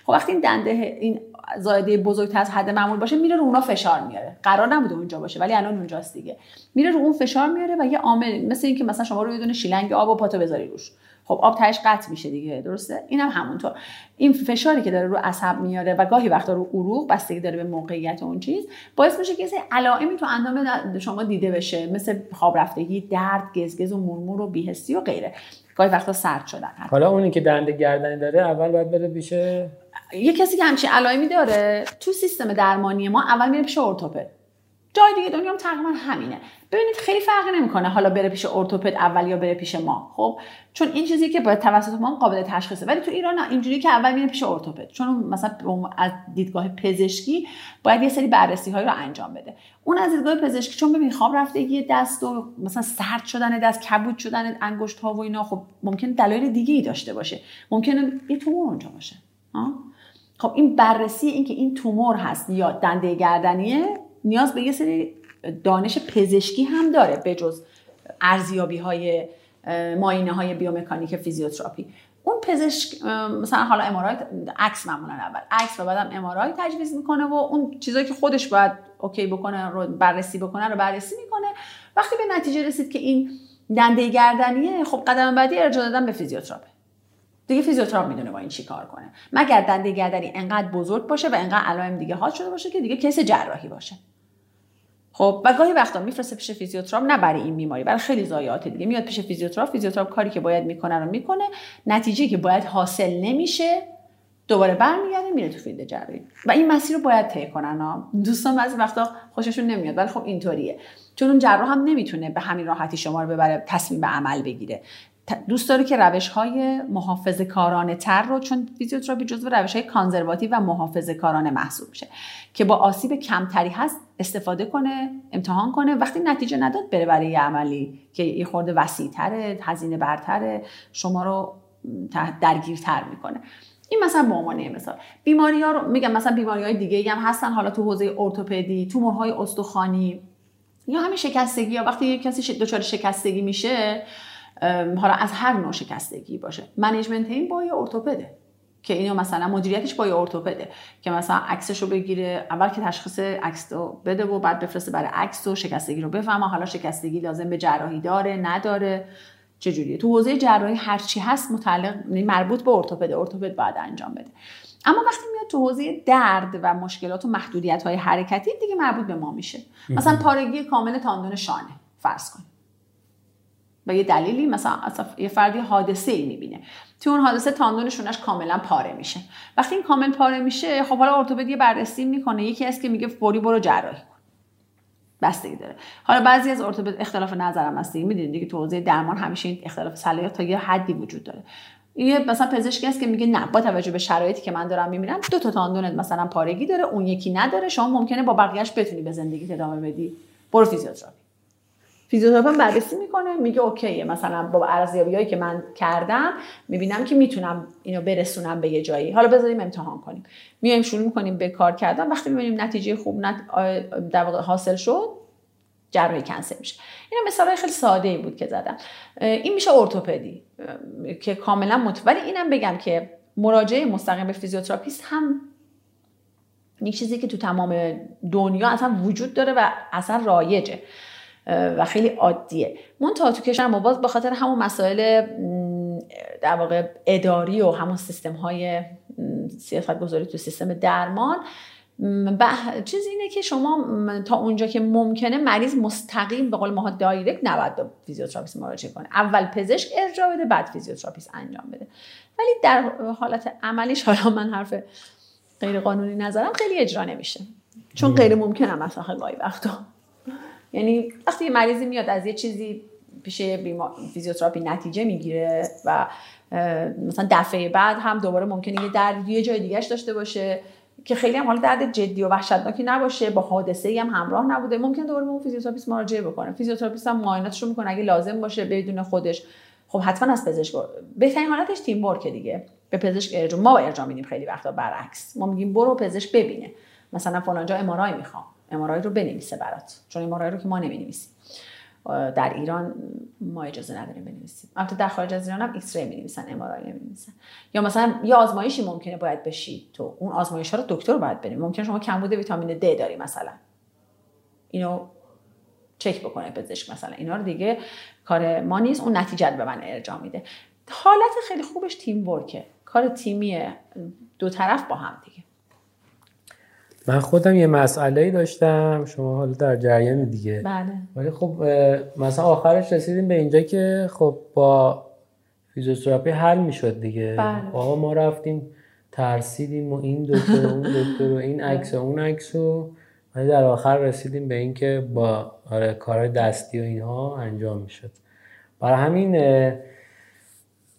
خب وقتی این دنده این زایده بزرگتر از حد معمول باشه میره رو اونا فشار میاره. قرار نبوده اونجا باشه ولی الان اونجاست دیگه. میره رو اون فشار میاره و یه عامل مثل اینکه مثلا شما رو یه دونه شیلنگ آب و پاتو بذاری روش. خب آب تهش قطع میشه دیگه درسته؟ اینم هم همونطور. این فشاری که داره رو عصب میاره و گاهی وقتا رو عروق بستگی داره به موقعیت اون چیز باعث میشه که علائمی تو اندام شما دیده بشه مثل خواب رفتگی درد گزگز و مرمور و بیهستی و غیره. گاهی وقتا سرد شدن حالا اونی که دنده گردنی داره اول باید بره پیش یه کسی که همچین علائمی داره تو سیستم درمانی ما اول میره پیش ارتوپد جای دیگه دنیا هم تقریبا همینه. ببینید خیلی فرقی نمی‌کنه حالا بره پیش ارتوپد اول یا بره پیش ما خب؟ چون این چیزی که باید توسط ما قابل تشخیصه. ولی تو ایران اینجوری که اول میره پیش ارتوپد. چون مثلا از دیدگاه پزشکی باید یه سری بررسی های رو انجام بده. اون از دیدگاه پزشکی چون ببین خواب رفتگی دست و مثلا سرد شدن دست کبود شدن انگشت ها و اینا خب ممکن دلایل دیگه ای داشته باشه. ممکنه یه تومور اونجا باشه. خب این بررسی اینکه این تومور هست یا دنده گردنیه نیاز به یه سری دانش پزشکی هم داره به جز ارزیابی های معاینه های بیومکانیک فیزیوتراپی. اون پزشک مثلا حالا MRI عکس معمولا اول. عکس و بعدم MRI تجویز می‌کنه و اون چیزایی که خودش باید اوکی بکنه رو بررسی بکنه رو بررسی می‌کنه. وقتی به نتیجه رسید که این دنده گردنیه خب قدم بعدی ارجاع دادن به فیزیوتراپه دیگه فیزیوتراپ می‌دونه با این چی کار کنه. مگر دنده گردنی انقدر بزرگ باشه و انقدر علائم دیگه حاد شده باشه که دیگه case جراحی باشه. خب و گاهی وقتا میفرسته پیش فیزیوتراپ نه برای این بیماری برای خیلی ضایعات دیگه. میاد پیش فیزیوتراپ فیزیوتراپ کاری که باید می‌کنه رو می‌کنه. نتیجه که باید حاصل نمیشه دوباره برمیگرده میره تو field جراحی. و این مسیر رو باید طی کنن ها دوستان بعضی وقتا خوششون نمیاد ولی خب اینطوریه. چون اون جراح هم نمی‌تونه به همین راحتی شما رو ببره تصمیم به عمل بگیره. دوست داره که روش های محافظ کارانه تر رو چون فیزیوتراپی جزو روش های کانزرواتیو و محافظ کارانه محسوب میشه که با آسیب کمتری هست استفاده کنه امتحان کنه. وقتی نتیجه نداد بره برای یه عملی که یه خورده وسیع تره هزینه برتره شما رو درگیرتر می‌کنه. این مثلا به عنوان مثال. بیماری ها رو میگم مثلا بیماری های دیگه هم هستن حالا تو حوزه ارتوپدی تومورهای استخوانی یا همین شکستگی یا وقتی یک کسی دچار شکستگی میشه حالا از هر نوع شکستگی باشه. management این با یه ارتوپده که اینو مثلا مدیریتش با ارتوپده که مثلا عکسش رو بگیره اول که تشخیص عکس رو بده و بعد بفرسته برای عکس و شکستگی رو بفهمه. حالا شکستگی لازم به جراحی داره نداره. چجوریه؟ تو حوزه جراحی هر چی هست متعلق یعنی مربوط به ارتوپد ارتوپد باید انجام بده. اما وقتی میاد تو حوزه درد و مشکلات و محدودیت های حرکتی دیگه مربوط به ما میشه. مثلا پارگی کامل تاندون شانه فرض کنیم. به یه دلیلی مثلا یه فردی حادثه ای می‌بینه. تو اون حادثه تاندون شونش کاملا پاره میشه. وقتی این کامل پاره میشه خب حالا ارتوپد یه بررسی می‌کنه. یکی از که میگه فوری برو جراحی کن. بستگی داره. حالا بعضی از ارتوپد اختلاف نظرم هست. می‌دونید دیگه تو حوزه درمان همیشه این اختلاف صلاحیت تا یه حدی وجود داره. یه مثلا پزشکی هست که میگه نه با توجه به شرایطی که من دارم می‌بینم دو تا تاندونت مثلا پارگی داره اون یکی نداره. شما ممکنه با بقیهش بتونی به زندگی ادامه بدی. برو فیزیوتراپی. فیزیوتراپی بررسی می‌کنه میگه اوکیه مثلا با ارزیابیایی که من کردم می‌بینم که می‌تونم اینو برسونم به یه جایی. حالا بذاریم امتحان کنیم. میایم شروع می‌کنیم به کار کردن. وقتی می‌بینیم نتیجه خوب نت... در واقع حاصل شد جراحی کنسل میشه. این مثال خیلی ساده ای بود که زدم. این میشه ارتوپدی که کاملا مت ولی اینم بگم که مراجعه مستقیم به فیزیوتراپیست هم یک چیزی که تو تمام دنیا اصلا وجود داره و اصلا رایجه. و خیلی عادیه. من تا تو کشور ما باز به خاطر همون مسائل در واقع اداری و همون سیستم های سیاست گذاری تو سیستم درمان چیز اینه که شما تا اونجا که ممکنه مریض مستقیم به قول ماها direct نباید به فیزیوتراپیست مراجعه کنه. اول پزشک ارجاع بده بعد فیزیوتراپیست انجام بده. ولی در حالت عملیش حالا من حرف غیر قانونی نظرم خیلی اجرا نمیشه. چون غیر ممکنه مثلا گاهی وقتا یعنی وقتی مریضی میاد از یه چیزی پیش فیزیوتراپی نتیجه می‌گیره و مثلا دفعه بعد هم دوباره ممکنه یه درد یه جای دیگهش داشته باشه که خیلی هم حالا درد جدی و وحشتناکی نباشه با حادثه هم همراه نبوده ممکنه دوباره به اون فیزیوتراپیست مراجعه بکنه. فیزیوتراپیست هم معایناتش رو می‌کنه اگه لازم باشه بدون خودش. خب حتما از پزشک بهترین حالتش teamwork دیگه. به پزشک ارجاع ما ارجاع میدیم خیلی وقتا برعکس. ما میگیم برو پزشک ببینه. مثلا فلان جا MRI می‌خوام. MRI رو بنویسه برات. چون MRI رو که ما نمی‌نویسیم. در ایران ما اجازه نداریم بنویسیم. البته در خارج از ایران هم X-ray می‌نویسن MRI نمی‌نویسن یا مثلا یه آزمایشی ممکنه باید بشی تو. اون آزمایش ها رو دکتر باید بریم ممکنه شما کمبود ویتامین د داری مثلا. اینو چک بکنه پزشک مثلا. اینا رو دیگه کار ما نیست. اون نتیجه به من ارجاع میده. حالت خیلی خوبش تیم ورکه. کار تیمی دو طرف با هم دیگه. من خودم یه مسئله داشتم. شما حالا در جریان دیگه. بله. ولی خب مثلا آخرش رسیدیم به اینجا که خب با فیزیوتراپی حل می‌شد دیگه. بله. آقا ما رفتیم ترسیدیم و این دکتر و اون دکتر و این عکس و اون عکس و ولی در آخر رسیدیم به اینکه با آره کارهای دستی و اینها انجام می‌شد. برای همین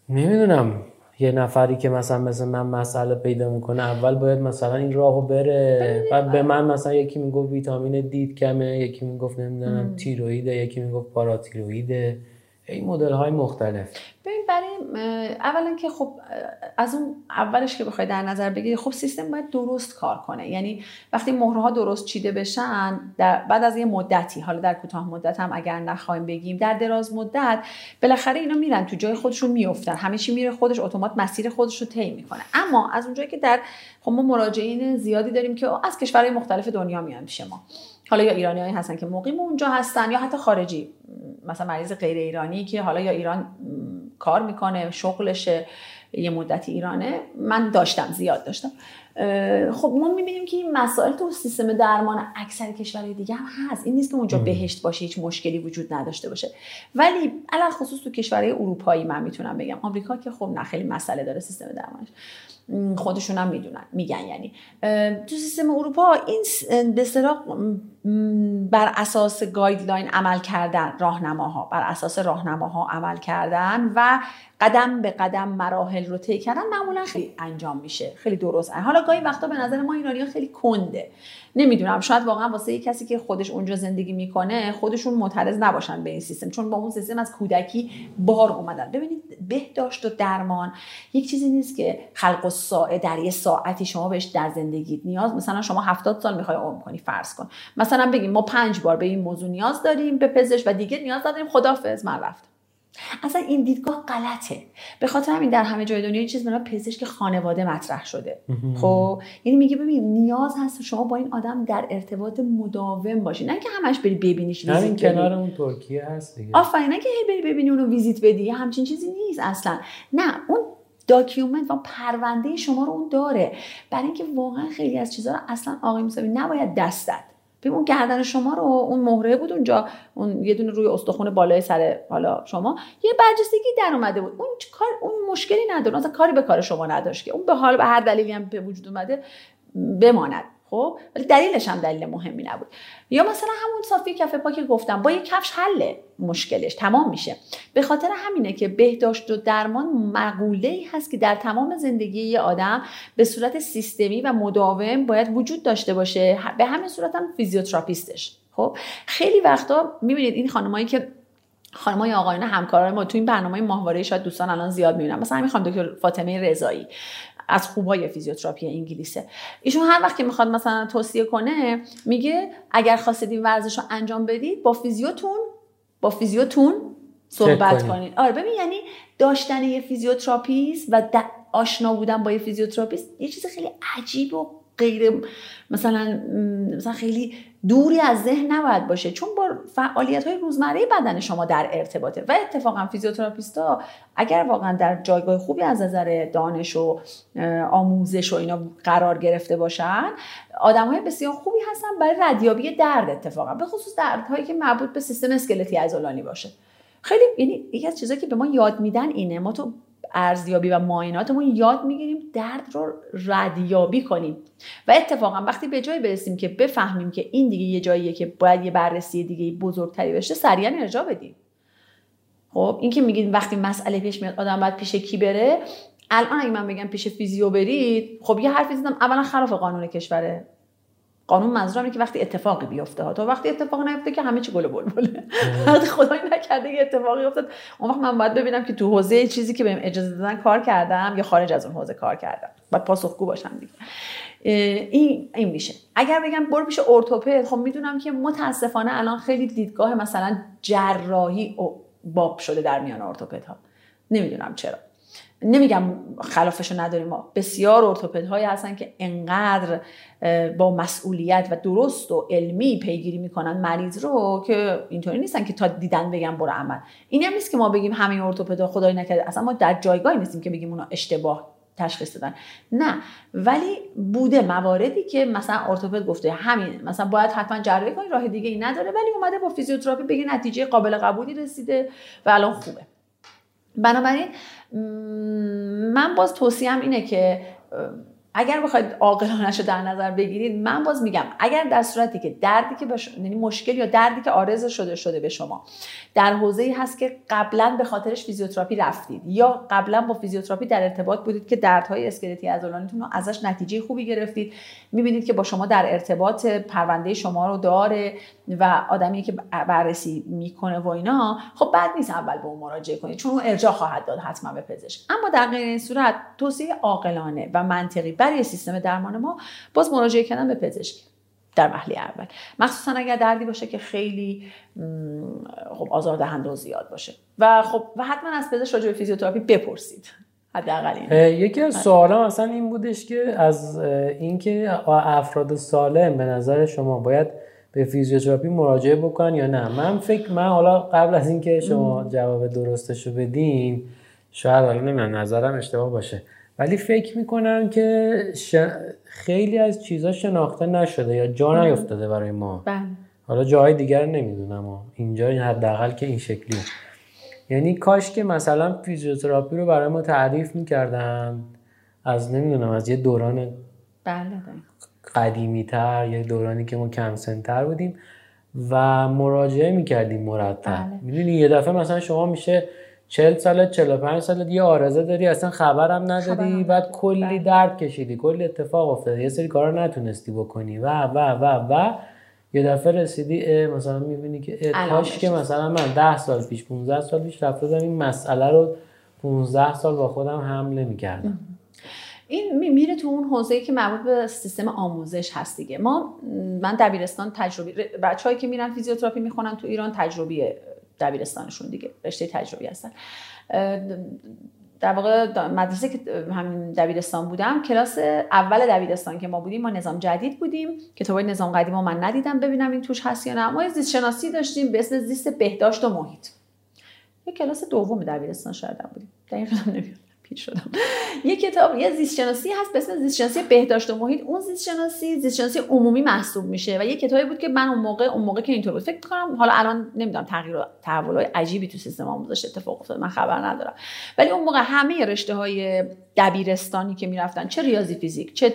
نمی‌دونم. یه نفری که مثلا مثل من مسئله پیدا می‌کنه اول باید مثلا این راهو بره. بعد به من مثلا یکی می‌گفت ویتامین دید کمه یکی می‌گفت نمی‌دونم تیرویده یکی می‌گفت پاراتیرویده. این مدل های مختلف. ببین برای اولا که خب از اون اولش که بخوای در نظر بگیری خب سیستم باید درست کار کنه. یعنی وقتی مهره ها درست چیده بشن در بعد از یه مدتی حالا در کوتاه مدت هم اگر نخوایم بگیم در دراز مدت بالاخره اینا میرن تو جای خودشون میافتن. همه چی میره خودش اتومات مسیر خودش رو طی می‌کنه. اما از اونجایی که در خب ما مراجعین زیادی داریم که از کشورهای مختلف دنیا میان پیش ما. حالا یا ایرانی هستن که مقیم اونجا هستن یا حتی خارجی مثلا مریض غیر ایرانی که حالا یا ایران کار می‌کنه شغلشه یه مدتی ایرانه. من داشتم زیاد داشتم. خب ما می‌بینیم که این مسائل تو سیستم درمان اکثر کشورهای دیگه هم هست. این نیست که اونجا بهشت باشه هیچ مشکلی وجود نداشته باشه. ولی علل خصوص تو کشورهای اروپایی من می‌تونم بگم. آمریکا که خب نه خیلی مسئله داره سیستم درمانش. خودشون هم می‌دونن میگن یعنی. تو سیستم اروپا این به بر اساس گایدلاین عمل کردن راهنماها بر اساس راهنماها عمل کردن و قدم به قدم مراحل رو طی کردن معمولا خیلی انجام میشه. خیلی درست. حالا گاهی وقتا به نظر ما ایرانی خیلی کنده. نمی‌دونم شاید واقعا واسه یه کسی که خودش اونجا زندگی می‌کنه خودشون معترض نباشن به این سیستم چون با اون سیستم از کودکی بار اومدن. ببینید بهداشت و درمان یک چیزی نیست که خلق و ساعه در یه ساعتی شما بهش در زندگیت نیاز. مثلا شما هفتاد سال می‌خوای عمر کنی فرض کن. مثلا بگیم ما پنج بار به این موضوع نیاز داریم به پزشک و دیگه نیاز داریم خدافظ من رفتم. اصلا این دیدگاه غلطه. به خاطر همین در همه جای دنیا چیز به پزشک خانواده مطرح شده. خب یعنی میگه ببین نیاز هست شما با این آدم در ارتباط مداوم باشی. نه که همش بری ببینیش همین کنار اون ترکیه هست دیگه. آفرین نه که هی بری ببینی اونو visit بدی همچین چیزی نیست اصلا. نه اون document و پرونده شما رو اون داره. برای اینکه واقعا خیلی از چیزها رو اصلا آقای موسوی نباید دست داد ببین اون گردن شما رو اون مهره بود اونجا اون یه دونه روی استخون بالای سر حالا شما یه برجستگی در اومده بود. اون کار اون مشکلی نداره. اصلا کاری به کار شما نداشت که. اون به حال به هر دلیلی هم به وجود اومده بماند. خب ولی دلیلش هم دلیل مهمی نبود. یا مثلا همون صافی کف پا که گفتم با یه کفش حله مشکلش تمام میشه. به خاطر همینه که بهداشت و درمان مقوله ای هست که در تمام زندگی یه آدم به صورت سیستمی و مداوم باید وجود داشته باشه. به همین صورت هم فیزیوتراپیستش. خب خیلی وقتا می‌بینید این خانمایی که خانمای آقایان همکارای ما تو این برنامه ماهواره شاید دوستان الان زیاد می‌بینن. مثلا همین دکتر فاطمه رضایی. از خوبای فیزیوتراپی انگلیسه. ایشون هر وقت که می‌خواد مثلا توصیه کنه میگه اگر خواستید این ورزش رو انجام بدید با فیزیوتون با فیزیوتون صحبت کنید آره ببین یعنی داشتن یه فیزیوتراپیست و آشنا بودن با یه فیزیوتراپیست یه چیز خیلی عجیب و غیر مثلا مثلا خیلی دوری از ذهن نباید باشه چون با فعالیت های روزمره بدن شما در ارتباطه. و اتفاقا ها اگر واقعا در جایگاه خوبی از نظر دانش و آموزش و اینا قرار گرفته باشن آدم های بسیار خوبی هستن برای ردیابی درد اتفاقا به خصوص دردهایی که مربوط به سیستم اسکلتی عضلانی باشه. خیلی یعنی یکی از چیزایی که به ما یاد میدن اینه ما تو ارزیابی و معایناتمون یاد می‌گیریم درد رو ردیابی کنیم. و اتفاقا وقتی به جایی برسیم که بفهمیم که این دیگه یه جاییه که باید یه بررسی دیگه بزرگتری بشه سریعا ارجاع بدیم. خب این که میگید وقتی مسئله پیش میاد آدم باید پیش کی بره؟ الان اگه من بگم پیش فیزیو برید خب یه حرفی زدم اولا خلاف قانون کشوره. قانون منظورم که وقتی اتفاقی بیفته ها تا وقتی اتفاق نیفته که همه چی گل بلبله. وقتی خدای نکرده که اتفاقی افتاد. اون وقت من باید ببینم که تو حوزه چیزی که بهم اجازه دادن کار کردم یا خارج از اون حوزه کار کردم. باید پاسخگو باشم دیگه. این این میشه. اگر بگم برو پیش ارتوپد خب می‌دونم که متاسفانه الان خیلی دیدگاه مثلا جراحی باب شده در میان ارتوپدها. نمی‌دونم چرا. نمیگم خلافش نداریم. ما بسیار ارتوپدهایی هستن که انقدر با مسئولیت و درست و علمی پیگیری می‌کنن مریض رو که اینطوری نیستن که تا دیدن بگم برو عمل. این هم نیست که ما بگیم همه ارتوپدها خدای نکرده. اصلا ما در جایگاهی نیستیم که بگیم اونا اشتباه تشخیص دادن. نه. ولی بوده مواردی که مثلا ارتوپد گفته همین مثلا باید حتما جراحی کنی راه دیگه ای نداره ولی اومده با فیزیوتراپی بگه نتیجه قابل قبولی رسیده و الان خوبه. بنابراین من باز توصیم اینه که اگر بخواید عاقلانش رو در نظر بگیرید من باز میگم اگر در صورتی که دردی که بش... یعنی مشکل یا دردی که عارض شده شده به شما در حوزه ای هست که قبلا به خاطرش فیزیوتراپی رفتید یا قبلا با فیزیوتراپی در ارتباط بودید که دردهای اسکلتی عضلانیتون رو ازش نتیجه خوبی گرفتید می‌بینید که با شما در ارتباط پرونده شما رو داره و آدمی که بررسی می‌کنه و اینا خب بعد نیست اول به اون مراجعه کنید چون اون ارجاع خواهد داد حتما به پزشک. اما در غیر این صورت توصیه عاقلانه و منطقی. برای سیستم درمان ما باز مراجعه کردن به پزشک در محلی اول. مخصوصا اگر دردی باشه که خیلی خب آزاردهنده و زیاد باشه. و خب و حتما از پزشک راجع به فیزیوتراپی بپرسید. حداقل یکی از سوالا مثلا این بودش که از اینکه افراد سالم به نظر شما باید به فیزیوتراپی مراجعه بکنن یا نه. من فکر من حالا قبل از اینکه شما جواب درستش رو بدین شاید حالا نمی‌دونم نظرم اشتباه باشه. ولی فکر می‌کنم که خیلی از چیزا شناخته نشده یا جا نیفتاده برای ما بله. حالا جاهای دیگر نمی‌دونم اینجا حداقل که این شکلی یعنی کاش که مثلا فیزیوتراپی رو برای ما تعریف می‌کردن از نمی‌دونم از یه دوران بله, بله. قدیمی تر یه دورانی که ما کم سنتر بودیم و مراجعه می‌کردیم مرتب بله. می‌دونی یه دفعه مثلا شما میشه 40 سال 45 سال یه آرزه داری اصلا خبرم نداری بعد کلی بله. درد کشیدی کلی اتفاق افتاده یه سری کارا نتونستی بکنی. و و و و. یه دفعه رسیدی مثلا می‌بینی که کاش که مثلا من 10 سال پیش 15 سال پیش رفته این مسئله رو 15 سال با خودم حمله می‌کردم این میره تو اون حوزه‌ای که مربوط به سیستم آموزش هست دیگه. ما من دبیرستان تجربی بچه‌هایی که میرن فیزیوتراپی می‌خونن تو ایران تجربی دبیرستانشون دیگه رشته تجربی هستن. در واقع مدرسه که همین دبیرستان بودم کلاس اول دبیرستان که ما بودیم ما نظام جدید بودیم کتاب نظام قدیم من ندیدم ببینم این توش هست یا نه. ما زیست شناسی داشتیم به اسم زیست بهداشت و محیط. یه کلاس دوم دبیرستان شاید بودیم. دقیقا نمی‌دونم. پیر شدم. یه کتاب یه زیست شناسی هست به اسم زیست شناسی بهداشت و محیط. اون زیست شناسی زیست شناسی عمومی محسوب میشه و یه کتابی بود که من اون موقع اون موقع که اینطور بود. فکر کنم حالا الان نمی‌دونم تغییر تحولای عجیبی تو سیستم آموزش اتفاق افتاد من خبر ندارم. ولی اون موقع همه رشته های دبیرستانی که می‌رفتن چه ریاضی فیزیک چه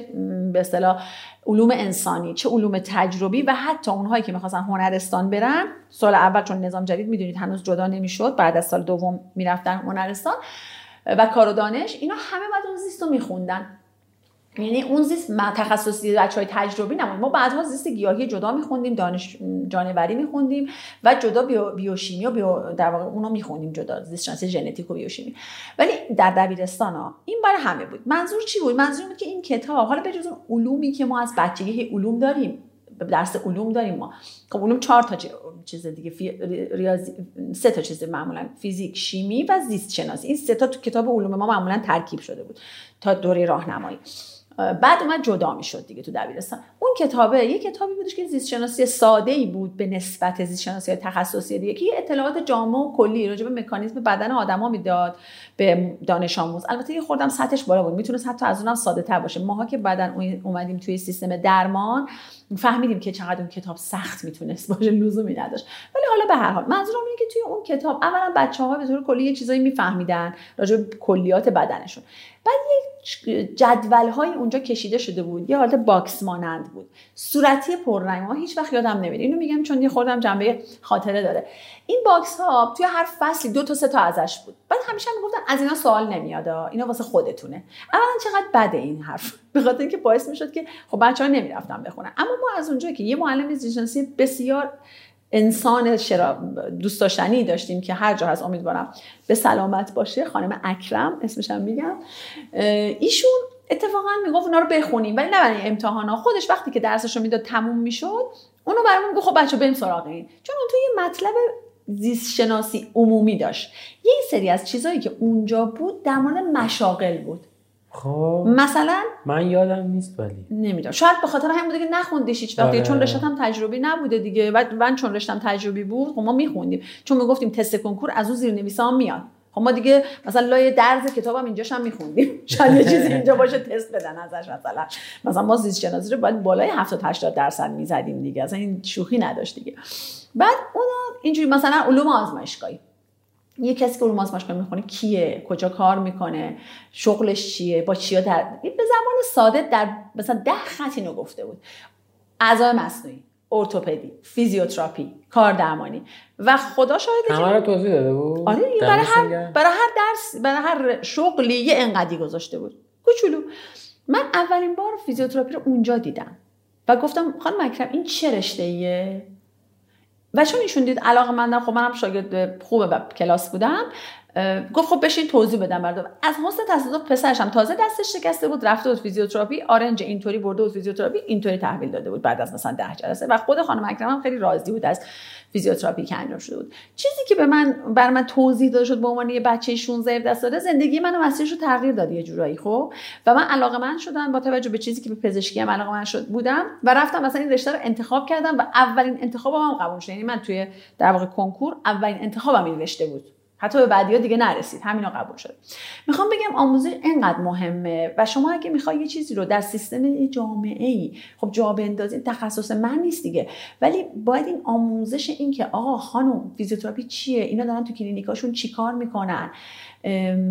به اصطلاح علوم انسانی چه علوم تجربی و حتی اونهایی که می‌خواستن هنرستان برن سال اول چون نظام جدید می‌دونید هنوز جدا نمی‌شد بعد از سال دوم می‌رفتن هنرستان. و کار و دانش اینا همه باید اون زیست رو میخوندن. یعنی اون زیست تخصصی بچه های تجربی نمود ما بعدها زیست گیاهی جدا میخوندیم دانش جانوری میخوندیم و جدا بیو بیوشیمی و بیو در واقع اونو میخوندیم جدا زیست شناسی ژنتیک و بیوشیمی. ولی در دبیرستان ها این برای همه بود. منظور چی بود؟ منظور بود که این کتاب حالا به جز اون علومی که ما از بچگی علوم داریم درس علوم داریم ما. خب علوم چهار تا چیز دیگه ریاضی سه تا چیز معمولا فیزیک شیمی و زیست شناسی. این سه تا تو کتاب علوم ما معمولا ترکیب شده بود تا دوره راهنمایی. بعد اومد جدا می‌شد دیگه تو دبیرستان. اون کتابه یه کتابی بودش که زیست شناسی ساده ای بود به نسبت زیست شناسی تخصصی دیگه که اطلاعات جامع و کلی راجع به مکانیزم بدن آدما می‌داد. به دانش آموز. البته یه خوردم سطحش بالا بود. می‌تونست حتی از اونم ساده تر باشه. ماها که بعدن اومدیم توی سیستم درمان فهمیدیم که چقدر اون کتاب سخت می‌تونست باشه لزومی نداشت. ولی حالا به هر حال منظورم اینه که توی اون کتاب اولا بچه ها به طور کلی یه چیزایی میفهمیدن راجع به کلیات بدنشون. بعد یه جدول های اونجا کشیده شده بود. یه حالت box مانند بود. صورتی پررنگ. ما هیچ وقت یادم نمیاد اینو میگم چون یه خوردم جنبه خاطره داره. این box ها توی هر فصلی دو تا سه تا ازش بود. بعد همیشه می‌گفتن از اینا سوال نمیاد اینا واسه خودتونه. اولا چقدر بده این حرف؟ به خاطر اینکه باعث می‌شد که خب بچه‌ها نمی‌رفتن بخونن. اما ما از اونجا که یه معلم زیستشناسی بسیار انسان شرا... دوست داشتنی داشتیم که هر جا هست امیدوارم به سلامت باشه. خانم اکرم اسمشم میگم. ایشون اتفاقا می‌گفت اونا رو بخونیم. ولی نه برای امتحانا خودش وقتی که درسش رو می‌داد تموم می‌شد اونو برامون می‌گفت خب بچه بریم سراغ این. چون اون توی مطلب زیست شناسی عمومی داشت. یه سری از چیزهایی که اونجا بود در مورد مشاغل بود. خب. مثلا من یادم نیست ولی. نمی‌دونم. شاید به خاطر همین بوده که نخوندیش هیچ وقتی چون رشتم تجربی نبوده دیگه. و من چون رشتم تجربی بود خب ما میخوندیم. چون می‌گفتیم تست کنکور از اون زیر نویسا میاد. خب ما دیگه مثلا لای درز کتابم اینجاش هم میخوندیم. شاید یه چیزی اینجا باشه تست بدن ازش مثلا. مثلا ما زیست شناسی رو باید بالای 70 80 درصد می‌زدیم دیگه. اصلا این شوخی نداشت دیگه. بعد اونا اینجوری مثلا علوم آزمایشگاهی. یه کسی که علوم آزمایشگاه می‌خونه کیه؟ کجا کار می‌کنه؟ شغلش چیه؟ با چیا در به زبان ساده در مثلا ده خط اینو گفته بود. اعضای مصنوعی. ارتوپدی فیزیوتراپی کار درمانی. و خدا شاید همه رو توضیح داده بود؟ آره برای هر برای هر درس برای هر شغلی یه انقدی گذاشته بود. کوچولو. من اولین بار فیزیوتراپی رو اونجا دیدم. و گفتم خانم اکرم این چه رشته ایه و چون ایشون دید علاقه مندم خب منم شاگرد خوبه کلاس بودم گفت خب بشین توضیح بدم بردم از حسن تصادف پسرش هم تازه دستش شکسته بود رفته بود فیزیوتراپی آرنج اینطوری برده بود فیزیوتراپی اینطوری تحویل داده بود. بعد از مثلا ده جلسه و خود خانم اکرم هم خیلی راضی بود از فیزیوتراپی که انجام شده بود. چیزی که به من بر من توضیح داده شد به عنوان یه بچه 16 17 ساله زندگی منو مسیرش رو تغییر داد یه جورایی خب؟ و من علاقه من شدم با توجه به چیزی که به پزشکی هم علاقه من شد بودم و رفتم مثلا این رشته رو انتخاب کردم و اولین انتخابم هم قبول شد. یعنی من توی در واقع کنکور اولین انتخابم این رشته بود. حتی به بعدی دیگه نرسید. همینا قبول شد. می‌خوام بگم آموزش انقدر مهمه و شما اگه می‌خوای یه چیزی رو در سیستم جامعه ای خب جا بندازید تخصص من نیست دیگه. ولی باید این آموزش این که آقا خانم فیزیوتراپی چیه؟ اینا دارن تو کلینیکاشون چیکار می‌کنن؟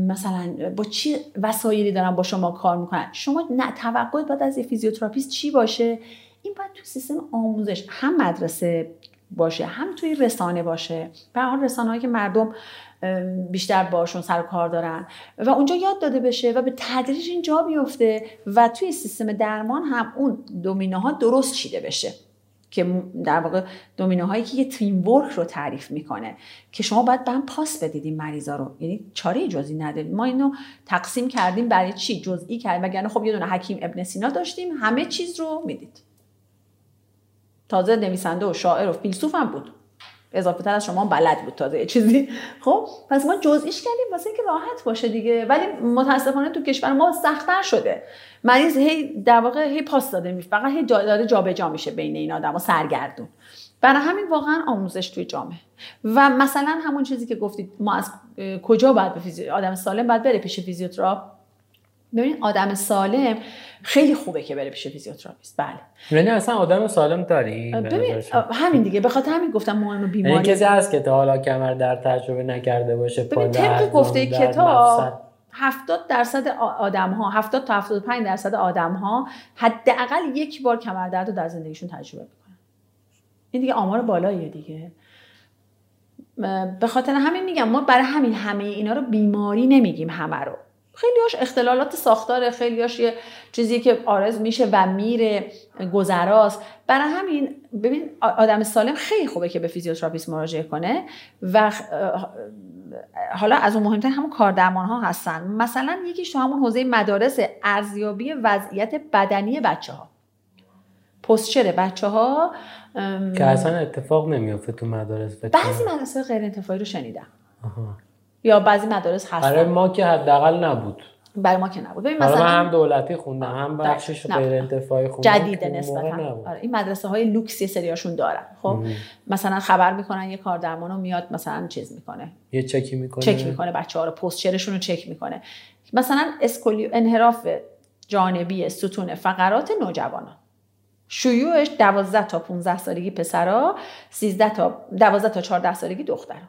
مثلا با چی وسایلی دارن با شما کار می‌کنن؟ شما نه توقع باید از یه فیزیوتراپیست چی باشه؟ این باید تو سیستم آموزش هم مدرسه باشه هم توی رسانه باشه. به حال رسانه هایی که مردم بیشتر باشون سر کار دارن و اونجا یاد داده بشه و به تدریج این جا بیفته و توی سیستم درمان هم اون دومینوها درست چیده بشه که در واقع دومینوهایی که یه teamwork رو تعریف می‌کنه که شما باید به هم پاس بدید این مریضا رو. یعنی چاره جزئی نداریم. ما اینو تقسیم کردیم برای چی؟ جزئی کردیم. وگرنه خب یه دونه حکیم ابن سینا داشتیم. همه چیز رو می‌دید. تازه نویسنده و شاعر و فیلسوف هم بود. اضافه تر از شما بلد بود تازه چیزی. خب پس ما جزئیش کردیم واسه اینکه راحت باشه دیگه. ولی متاسفانه تو کشور ما سختتر شده. مریض هی در واقع هی پاس داده میشه. فقط هی داره جابجا میشه بین این آدم سرگردون. برای همین واقعا آموزش توی جامعه. و مثلا همون چیزی که گفتید ما از کجا باید به آدم سالم باید بره پیش فیزیوتراپ؟ ببین آدم سالم خیلی خوبه که بره پیش فیزیوتراپیست. بله. یعنی اصلا آدم سالم داری ببین همین دیگه. به خاطر همین گفتم مهم یعنی بیماری کسی هست که تا حالا کمر درد تجربه نکرده باشه ببین طبق گفته کتاب 70 درصد آدم ها 70 تا 75 درصد آدم ها حداقل یک بار کمر درد رو در زندگیشون تجربه می‌کنن. این دیگه آمار بالاییه دیگه. به خاطر همین میگم ما برای همین همه اینا رو بیماری نمیگیم همه رو. خیلیاش اختلالات ساختار خیلیاش یه چیزی که عارض میشه و میره گذراست. برای همین ببین آدم سالم خیلی خوبه که به فیزیوتراپیست مراجعه کنه و حالا از اون مهمتر همون کاردرمان ها هستن. مثلا یکیش تو همون حوزه مدارس ارزیابی وضعیت بدنی بچه ها پستچر بچه ها که اصلا اتفاق نمیافته تو مدارس بعضی مدرسه غیر انتفاعی رو شنیدم. یا بعضی مدارس هستن. برای ما که حداقل نبود. برای ما که نبود. ببین مثلا هم دولتی خوندم هم بخشش غیر انتفاعی خوندم جدید نسبتا. آره این مدرسه های لوکس یه سریاشون دارن. خب مثلا خبر می‌کنن یه کار درمانو میاد مثلا چیز می‌کنه. یه چکی می‌کنه. چک می‌کنه بچه‌ها رو پستچرشون رو چک می‌کنه. مثلا اسکولی انحراف جانبی ستون فقرات نوجوانان. شیوعش 12 تا 15 سالگی پسرا 13 تا 12 تا 14 سالگی دخترها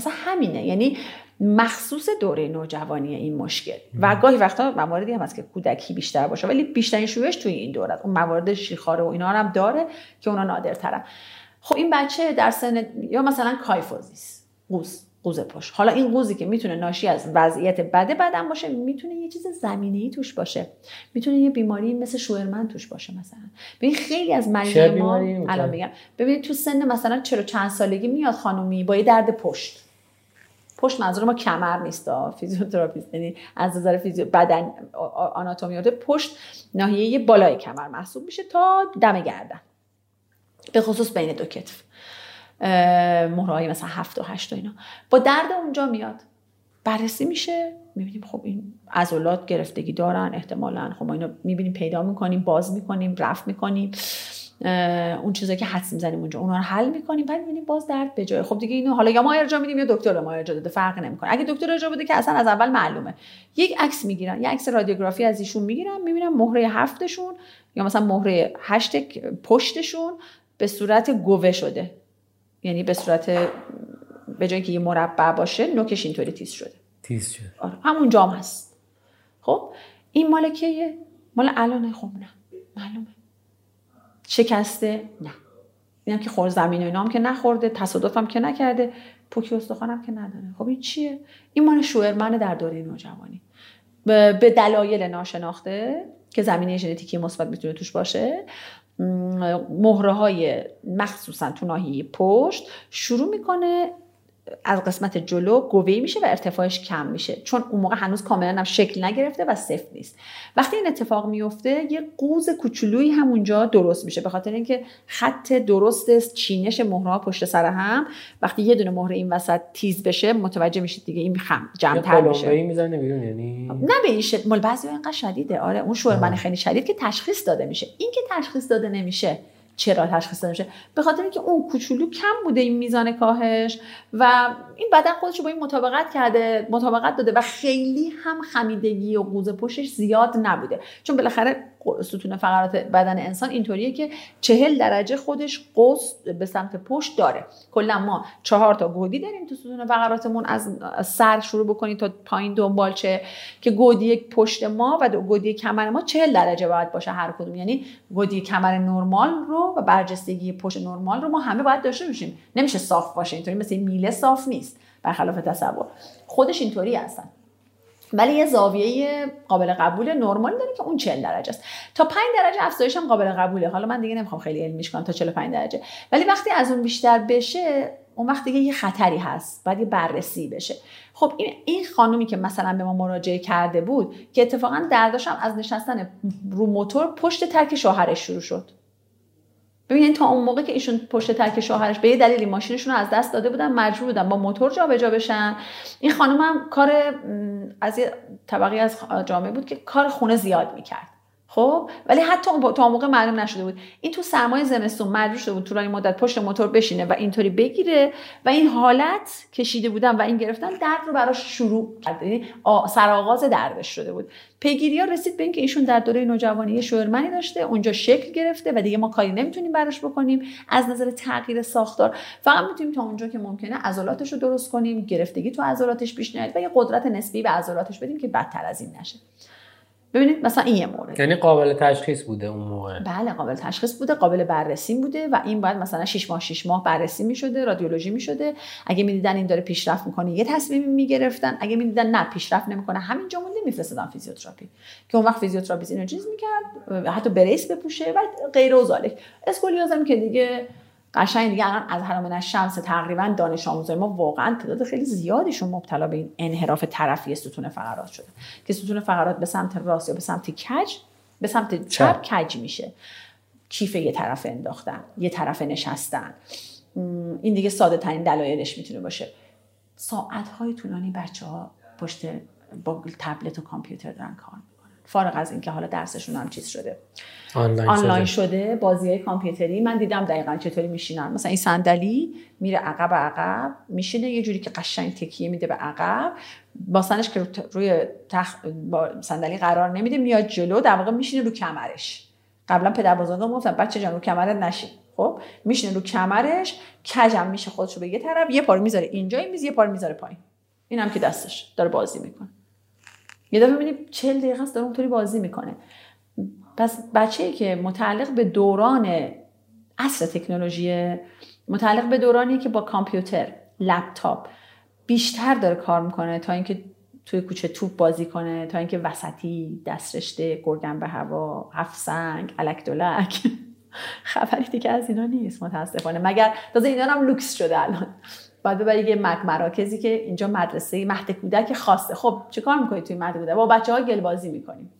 اصلا همینه. یعنی مخصوص دوره نوجوانی این مشکل. و گاهی وقتا مواردی هم هست که کودکی بیشتر باشه ولی بیشترین شویش توی این دوره اون موارد شیخاره و اینا هم داره که اونا نادرترن. خب این بچه در سن یا مثلا کایفوزیس قوز قوز پشت. حالا این قوزی که می‌تونه ناشی از وضعیت بده بدن باشه می‌تونه یه چیز زمینه ای توش باشه. می‌تونه یه بیماری مثل شوئرمن توش باشه مثلا. ببین خیلی از مریض ما الان میگم ببین تو سن مثلا چرا چند سالگی میاد خانومی با یه درد پشت. پشت منظور ما کمر نیست فیزیوتراپیست. یعنی از نظر فیزیو بدن آناتومی پشت ناحیه بالای کمر محسوب میشه تا دم گردن. به خصوص بین دو کتف. مهره‌های مثلا هفت و هشت و اینا. با درد اونجا میاد. بررسی میشه. می‌بینیم خب این عضلات گرفتگی دارن احتمالا خب ما اینو می‌بینیم پیدا می‌کنیم باز می‌کنیم رفت می‌کنیم. اون چیزایی که حدس می‌زنیم اونجا. اونها رو حل می‌کنیم بعد می‌بینیم باز درد به جای. خب دیگه اینو حالا یا ما ارجاع میدیم یا دکتر ما ارجاع داده فرق نمی‌کنه. اگه دکتر ارجاع بده که اصلا از اول معلومه. یک عکس می‌گیرن یک عکس رادیوگرافی از ایشون می‌گیرن می‌بینن مهره هفتشون یا مثلا مهره هشت پشتشون به صورت گوه شده. یعنی به صورت به جای که یه مربع باشه نوکش اینطوری تیز شده. تیز شده. آره همون جام هست. خب این مال کیه؟ مال الان خب نه. معلومه. شکسته؟ نه. اینم که خورد زمین و اینا که نخورده تصادف هم که نکرده پوکی استخوان هم که نداره. خب این چیه؟ این مال شوهرمن در دوره نوجوانی. به دلایل ناشناخته که زمینه ژنتیکی مثبت می‌تونه توش باشه مهره های مخصوصا تو ناحیه پشت شروع می‌کنه از قسمت جلو گوهی میشه و ارتفاعش کم میشه. چون اون موقع هنوز کاملا هم شکل نگرفته و سفت نیست. وقتی این اتفاق میفته یه قوز کوچولویی همونجا درست میشه. به خاطر اینکه خط درست چینش مهره پشت سر هم وقتی یه دونه مهره این وسط تیز بشه متوجه میشید دیگه این خم جمع‌تر میشه. می‌زنه بیرون یعنی؟ نه به این مال بعضی اینقدر شدیده. آره اون شوربن خیلی شدید که تشخیص داده میشه. این که تشخیص داده نمیشه. چرا تشخیص داده میشه؟ به خاطر اینکه اون کوچولو کم بوده این میزان کاهش و این بدن خودش با این مطابقت کرده مطابقت داده و خیلی هم خمیدگی و قوز پشتش زیاد نبوده. چون بالاخره ستون فقرات بدن انسان اینطوریه که چهل درجه خودش قوس به سمت پشت داره. کلا ما چهار تا گودی داریم تو ستون فقراتمون از سر شروع بکنید تا پایین دنبالچه که گودی پشت ما و گودی کمر ما چهل درجه باید باشه هر کدوم. یعنی گودی کمر نرمال رو و برجستگی پشت نرمال رو ما همه باید داشته باشیم. نمیشه صاف باشه اینطوری مثل میله صاف نیست. برخلاف تصور. خودش اینطوری هستن. ولی یه زاویه قابل قبول نرمال داره که اون 40 درجه است. تا 5 درجه افزایش هم قابل قبوله. حالا من دیگه نمی‌خوام خیلی علمیش کنم تا 45 درجه. ولی وقتی از اون بیشتر بشه اون وقت دیگه یه خطری هست. باید یه بررسی بشه. خب این این خانومی که مثلا به ما مراجعه کرده بود که اتفاقا درداشم از نشستن رو موتور پشت ترک شوهرش شروع شد. ببینید تا اون موقع که ایشون پشت ترک شوهرش به یه دلیلی ماشینشون رو از دست داده بودن مجبور بودن با موتور جابجا بشن. این خانم هم کار از یه طبقی از جامعه بود که کار خونه زیاد می‌کرد. خب؟ ولی حتی تا موقع معلوم نشده بود. این تو سرمایه زمستون مجبور شده بود طولانی مدت پشت موتور بشینه و اینطوری بگیره و این حالت کشیده بودن و این گرفتن درد رو براش شروع کرد. یعنی سرآغاز دردش شده بود. پیگیری ها رسید به اینکه ایشون در دوره نوجوانی یه شوهرمنی داشته اونجا شکل گرفته و دیگه ما کاری نمی‌تونیم براش بکنیم. از نظر تغییر ساختار فقط می‌تونیم تا اونجا که ممکنه عضلاتش رو درست کنیم گرفتگی تو عضلاتش پیش نیاد و یه قدرت نسبی به عضلاتش بدیم که بدتر از این نشه. ببینید مثلا این یه مورد. یعنی قابل تشخیص بوده اون موقع. بله قابل تشخیص بوده قابل بررسی بوده و این باید مثلا 6 ماه 6 ماه بررسی می‌شده رادیولوژی می‌شده. اگه می‌دیدن این داره پیشرفت می‌کنه یه تصمیم می‌گرفتن. اگه می‌دیدن نه پیشرفت نمی‌کنه. همینجا مونده میفرستادن فیزیوتراپی. که اون وقت فیزیوتراپیست اینو چیز می‌کرد حتی brace بپوشه و غیر و ذالک اسکولیوزم که دیگه قشنگ دیگه الان از حرام شمس تقریبا دانش آموزای ما واقعا تعداد خیلی زیادیشون مبتلا به این انحراف طرفی ستون فقرات شده. که ستون فقرات به سمت راست یا به سمت کج به سمت چپ کج میشه. کیف یه طرف انداختن یه طرف نشستن. این دیگه ساده ترین دلایلش می‌تونه باشه. ساعت های طولانی بچه ها پشت با تبلت و کامپیوتر دارن کار فارغ از اینکه حالا درسشون هم چیز شده. آنلاین, آنلاین شده. شده بازی های کامپیوتری. من دیدم دقیقا چطوری میشینن. مثلا این صندلی میره عقب عقب میشینه. یه جوری که قشنگ تکیه میده به عقب. باسنش که روی تخ... با صندلی قرار نمیده میاد جلو. در واقع میشینه رو کمرش. قبلا پدر بزرگم گفتن بچه جان رو کمرت نشین. خب میشینه رو کمرش. کجم میشه خودش رو به یه طرف. یه پار می‌ذاره اینجا این میز یه پار می‌ذاره پایین. اینم که دستش داره بازی می‌کنه. یه دفعه می‌بینی 40 دقیقه است داره اونطوری بازی می‌کنه. پس بچه‌ای که متعلق به دوران عصر تکنولوژی متعلق به دورانی که با کامپیوتر لپتاپ بیشتر داره کار می‌کنه تا اینکه توی کوچه توپ بازی کنه تا اینکه وسطی دسترشته گرگن به هوا هفت سنگ الک دولک خبری دیگه از اینا نیست متاسفانه. مگر تازه اینا هم لوکس شده الان. باید ببری یه مراکزی که اینجا مدرسه مهد کودک خاصه خب چیکار می‌کنید توی مهد کودک؟ با بچه ها گل بازی می‌کنیم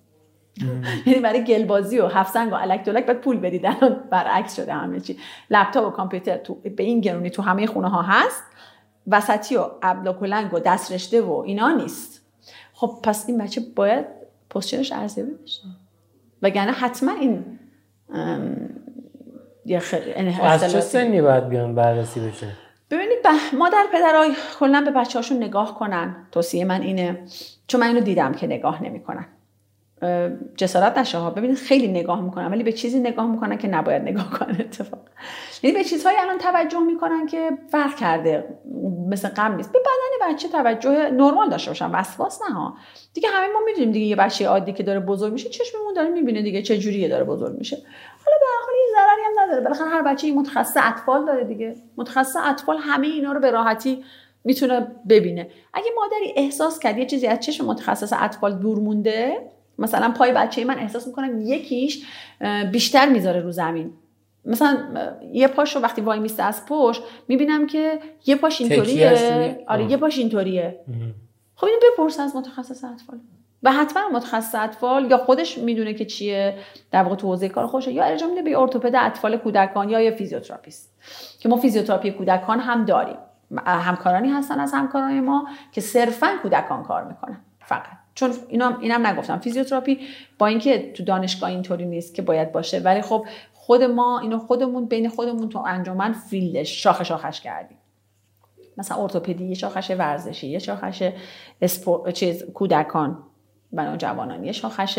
یعنی برای گل بازی و هفت سنگ و الک دولک باید پول بدید. برعکس شده همه چی. لپتاپ و کامپیوتر تو به این گرونی تو همه خونه ها هست. وسطی و الاکلنگ و دسترشته و اینا نیست. خب پس این بچه باید position ش ارزیابی بشه. وگرنه حتما این یه از چه سنی باید بیان بررسی بشه؟ ببینید مادر پدرای کلا به بچه هاشون نگاه کنن. توصیه من اینه چون من اینو دیدم که نگاه نمی‌کنن. جسارت نشه ها. ببینید خیلی نگاه می‌کنن ولی به چیزی نگاه می‌کنن که نباید نگاه کنن اتفاق یعنی به چیزهایی الان توجه می‌کنن که فرق کرده. مثل قبل نیست. به بدن بچه توجه نرمال داشته باشن. وسواس نه ها. دیگه همه ما می‌دونیم دیگه یه بچه عادی که داره بزرگ میشه چشممون داره می‌بینه دیگه چه جوریه داره بزرگ میشه. حالا به هر حال ضرری هم نداره. بالاخره هر بچه این متخصص اطفال داره دیگه. متخصص اطفال همه اینا رو به راحتی می‌تونه ببینه. اگه مادری احساس کرد یه چیزی از چشم متخصص اطفال دور مونده مثلا پای بچه من احساس می‌کنم یکیش بیشتر می‌ذاره رو زمین. مثلا یه پاش رو وقتی وای میسته از پشت می‌بینم که یه پاش اینطوریه. آره یه پاش اینطوریه. خب اینو بپرس از متخصص اطفال. و حتما متخصص اطفال یا خودش می‌دونه که چیه در واقع تو حوزه کار خودشه یا ارجاع میده به ارتوپد اطفال کودکان یا یه فیزیوتراپیست که ما فیزیوتراپی کودکان هم داریم. همکارانی هستن از همکاران ما که صرفا کودکان کار می‌کنن فقط. چون اینا اینم نگفتم. فیزیوتراپی با اینکه تو دانشگاه اینطوری نیست که باید باشه ولی خب خود ما اینو خودمون بین خودمون تو انجمن field ش شاخه شاخش کردیم. مثلا ارتوپدی یه شاخش ورزشی یه شاخش اسپور... چیز کودکان. بنا جوانان شاخش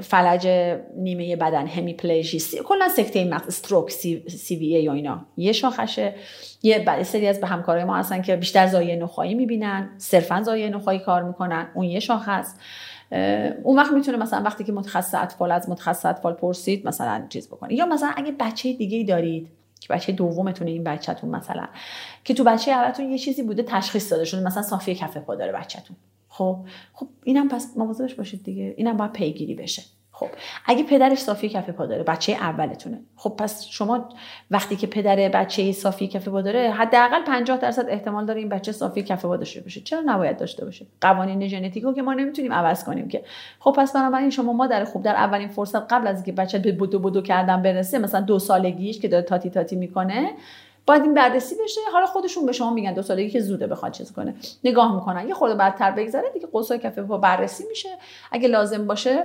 فلج نیمه بدن همیپلیژی کلا سکته مغز استروک سی, سی وی یا اینا. یه شاخشه یه سری از به همکارای ما هستن که بیشتر زایه نخایی می‌بینن صرفا زایه نخایی کار می‌کنن. اون یه شاخ هست اون وقت می‌تونه مثلا وقتی که متخصص اطفال از متخصص اطفال پرسید مثلا چیز بکنه. یا مثلا اگه بچه دیگه ای دارید که بچه دومتونه این بچهتون مثلا که تو بچه اولتون یه چیزی بوده تشخیص داده شده مثلا صافی کف پا داره بچهتون. خب خب اینم پس مواظبش باشید دیگه. اینم باید پیگیری بشه. خب اگه پدرش صافی کف پا داره بچه اولتونه. خب پس شما وقتی که پدر بچه صافی کف پا داره حداقل 50 درصد احتمال داره این بچه صافی کف پا داشته باشه. چرا نباید داشته باشه؟ قوانین ژنتیکو که ما نمی‌تونیم عوض کنیم که. خب پس بنابراین شما مادر خوب در اولین فرصت قبل از اینکه بچه به بدو بدو کردن برسه مثلا دو سالگیش که داره تاتی تاتی می‌کنه باید این بررسی بشه. حالا خودشون به شما میگن دو سالگی که زوده بخواد چیز کنه. نگاه می‌کنن. یه خورده بعدتر بگذره دیگه قوسای کف پا بررسی میشه. اگه لازم باشه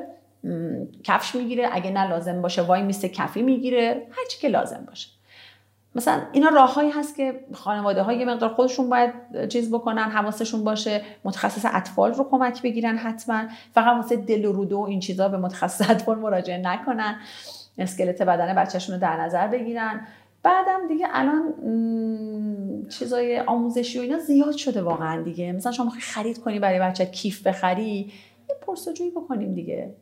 کفش می‌گیره. اگه نه لازم باشه وای میسته کفی می‌گیره. هرچی که لازم باشه. مثلا اینا راههایی هست که خانواده های مقدار خودشون باید چیز بکنن حواسشون باشه. متخصص اطفال رو کمک بگیرن حتما. فقط واسه دل و روده این چیزا به متخصص اطفال مراجعه نکنن. اسکلت بدن بچهشون رو در نظر بگیرن. بعدم دیگه الان چیزای آموزشی و اینا زیاد شده واقعا دیگه. مثلا شما خرید کنی برای بچه کیف بخری یه پرسجویی بکنیم دیگه.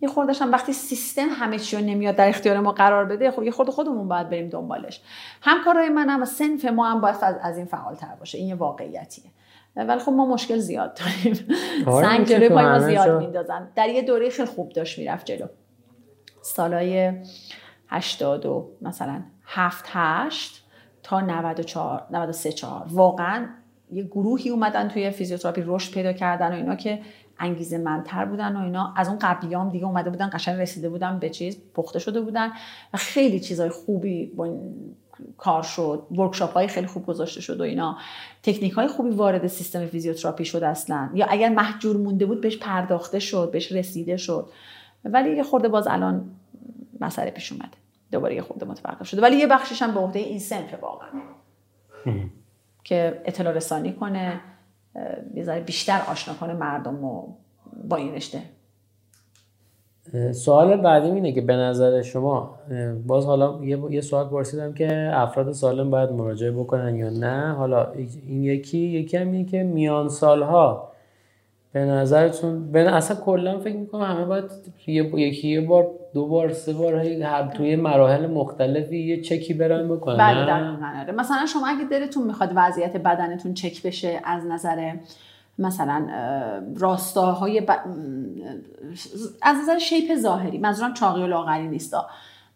یه خوردش هم وقتی سیستم همه چی رو نمیاد در اختیار ما قرار بده خب یه خورده خودمون باید بریم دنبالش. همکارای من هم سنف ما هم باید از این فعالتر باشه. این یه واقعیتیه. ولی خب ما مشکل زیاد داریم. آره، سنگ جلوی پای ما زیاد میندازن. در یه دوره خیلی خوب داشت می‌رفت جلو. سالای 80 و مثلا. 7 8 تا 94 93 4 واقعا یه گروهی اومدن توی فیزیوتراپی رشد پیدا کردن و اینا که انگیزه منتر بودن و اینا. از اون قبلیام دیگه اومده بودن قشنگ رسیده بودن به چیز پخته شده بودن و خیلی چیزای خوبی با کار شد. ورکشاپ های خیلی خوب گذاشته شد و اینا. تکنیک های خوبی وارد سیستم فیزیوتراپی شد اصلا. یا اگر محجور مونده بود بهش پرداخته شد بهش رسیده شد. ولی یه خورده باز الان مسئله پیش اومده. دوباره یه خورده متوقف شده. ولی یه بخشش هم به عهده این سنف واقعا. که اطلاع رسانی کنه یه بیشتر آشنا کنه مردم رو با این رشته. سوال بعدی اینه که به نظر شما باز حالا یه, سوال پرسیدم که افراد سالم باید مراجعه بکنن یا نه؟ حالا این یکی یکی هم اینه که میان سالها به نظرتون به اصلا کلا فکر می‌کنم همه باید یکی یه بار دو بار سه بار هر توی مراحل مختلفی یه چکی برن بکنن. بله آره. مثلا شما اگه دلتون می‌خواد وضعیت بدنتون چک بشه از نظر مثلا راستاهای ب... از نظر شیپ ظاهری منظورم چاقی و لاغری نیستا.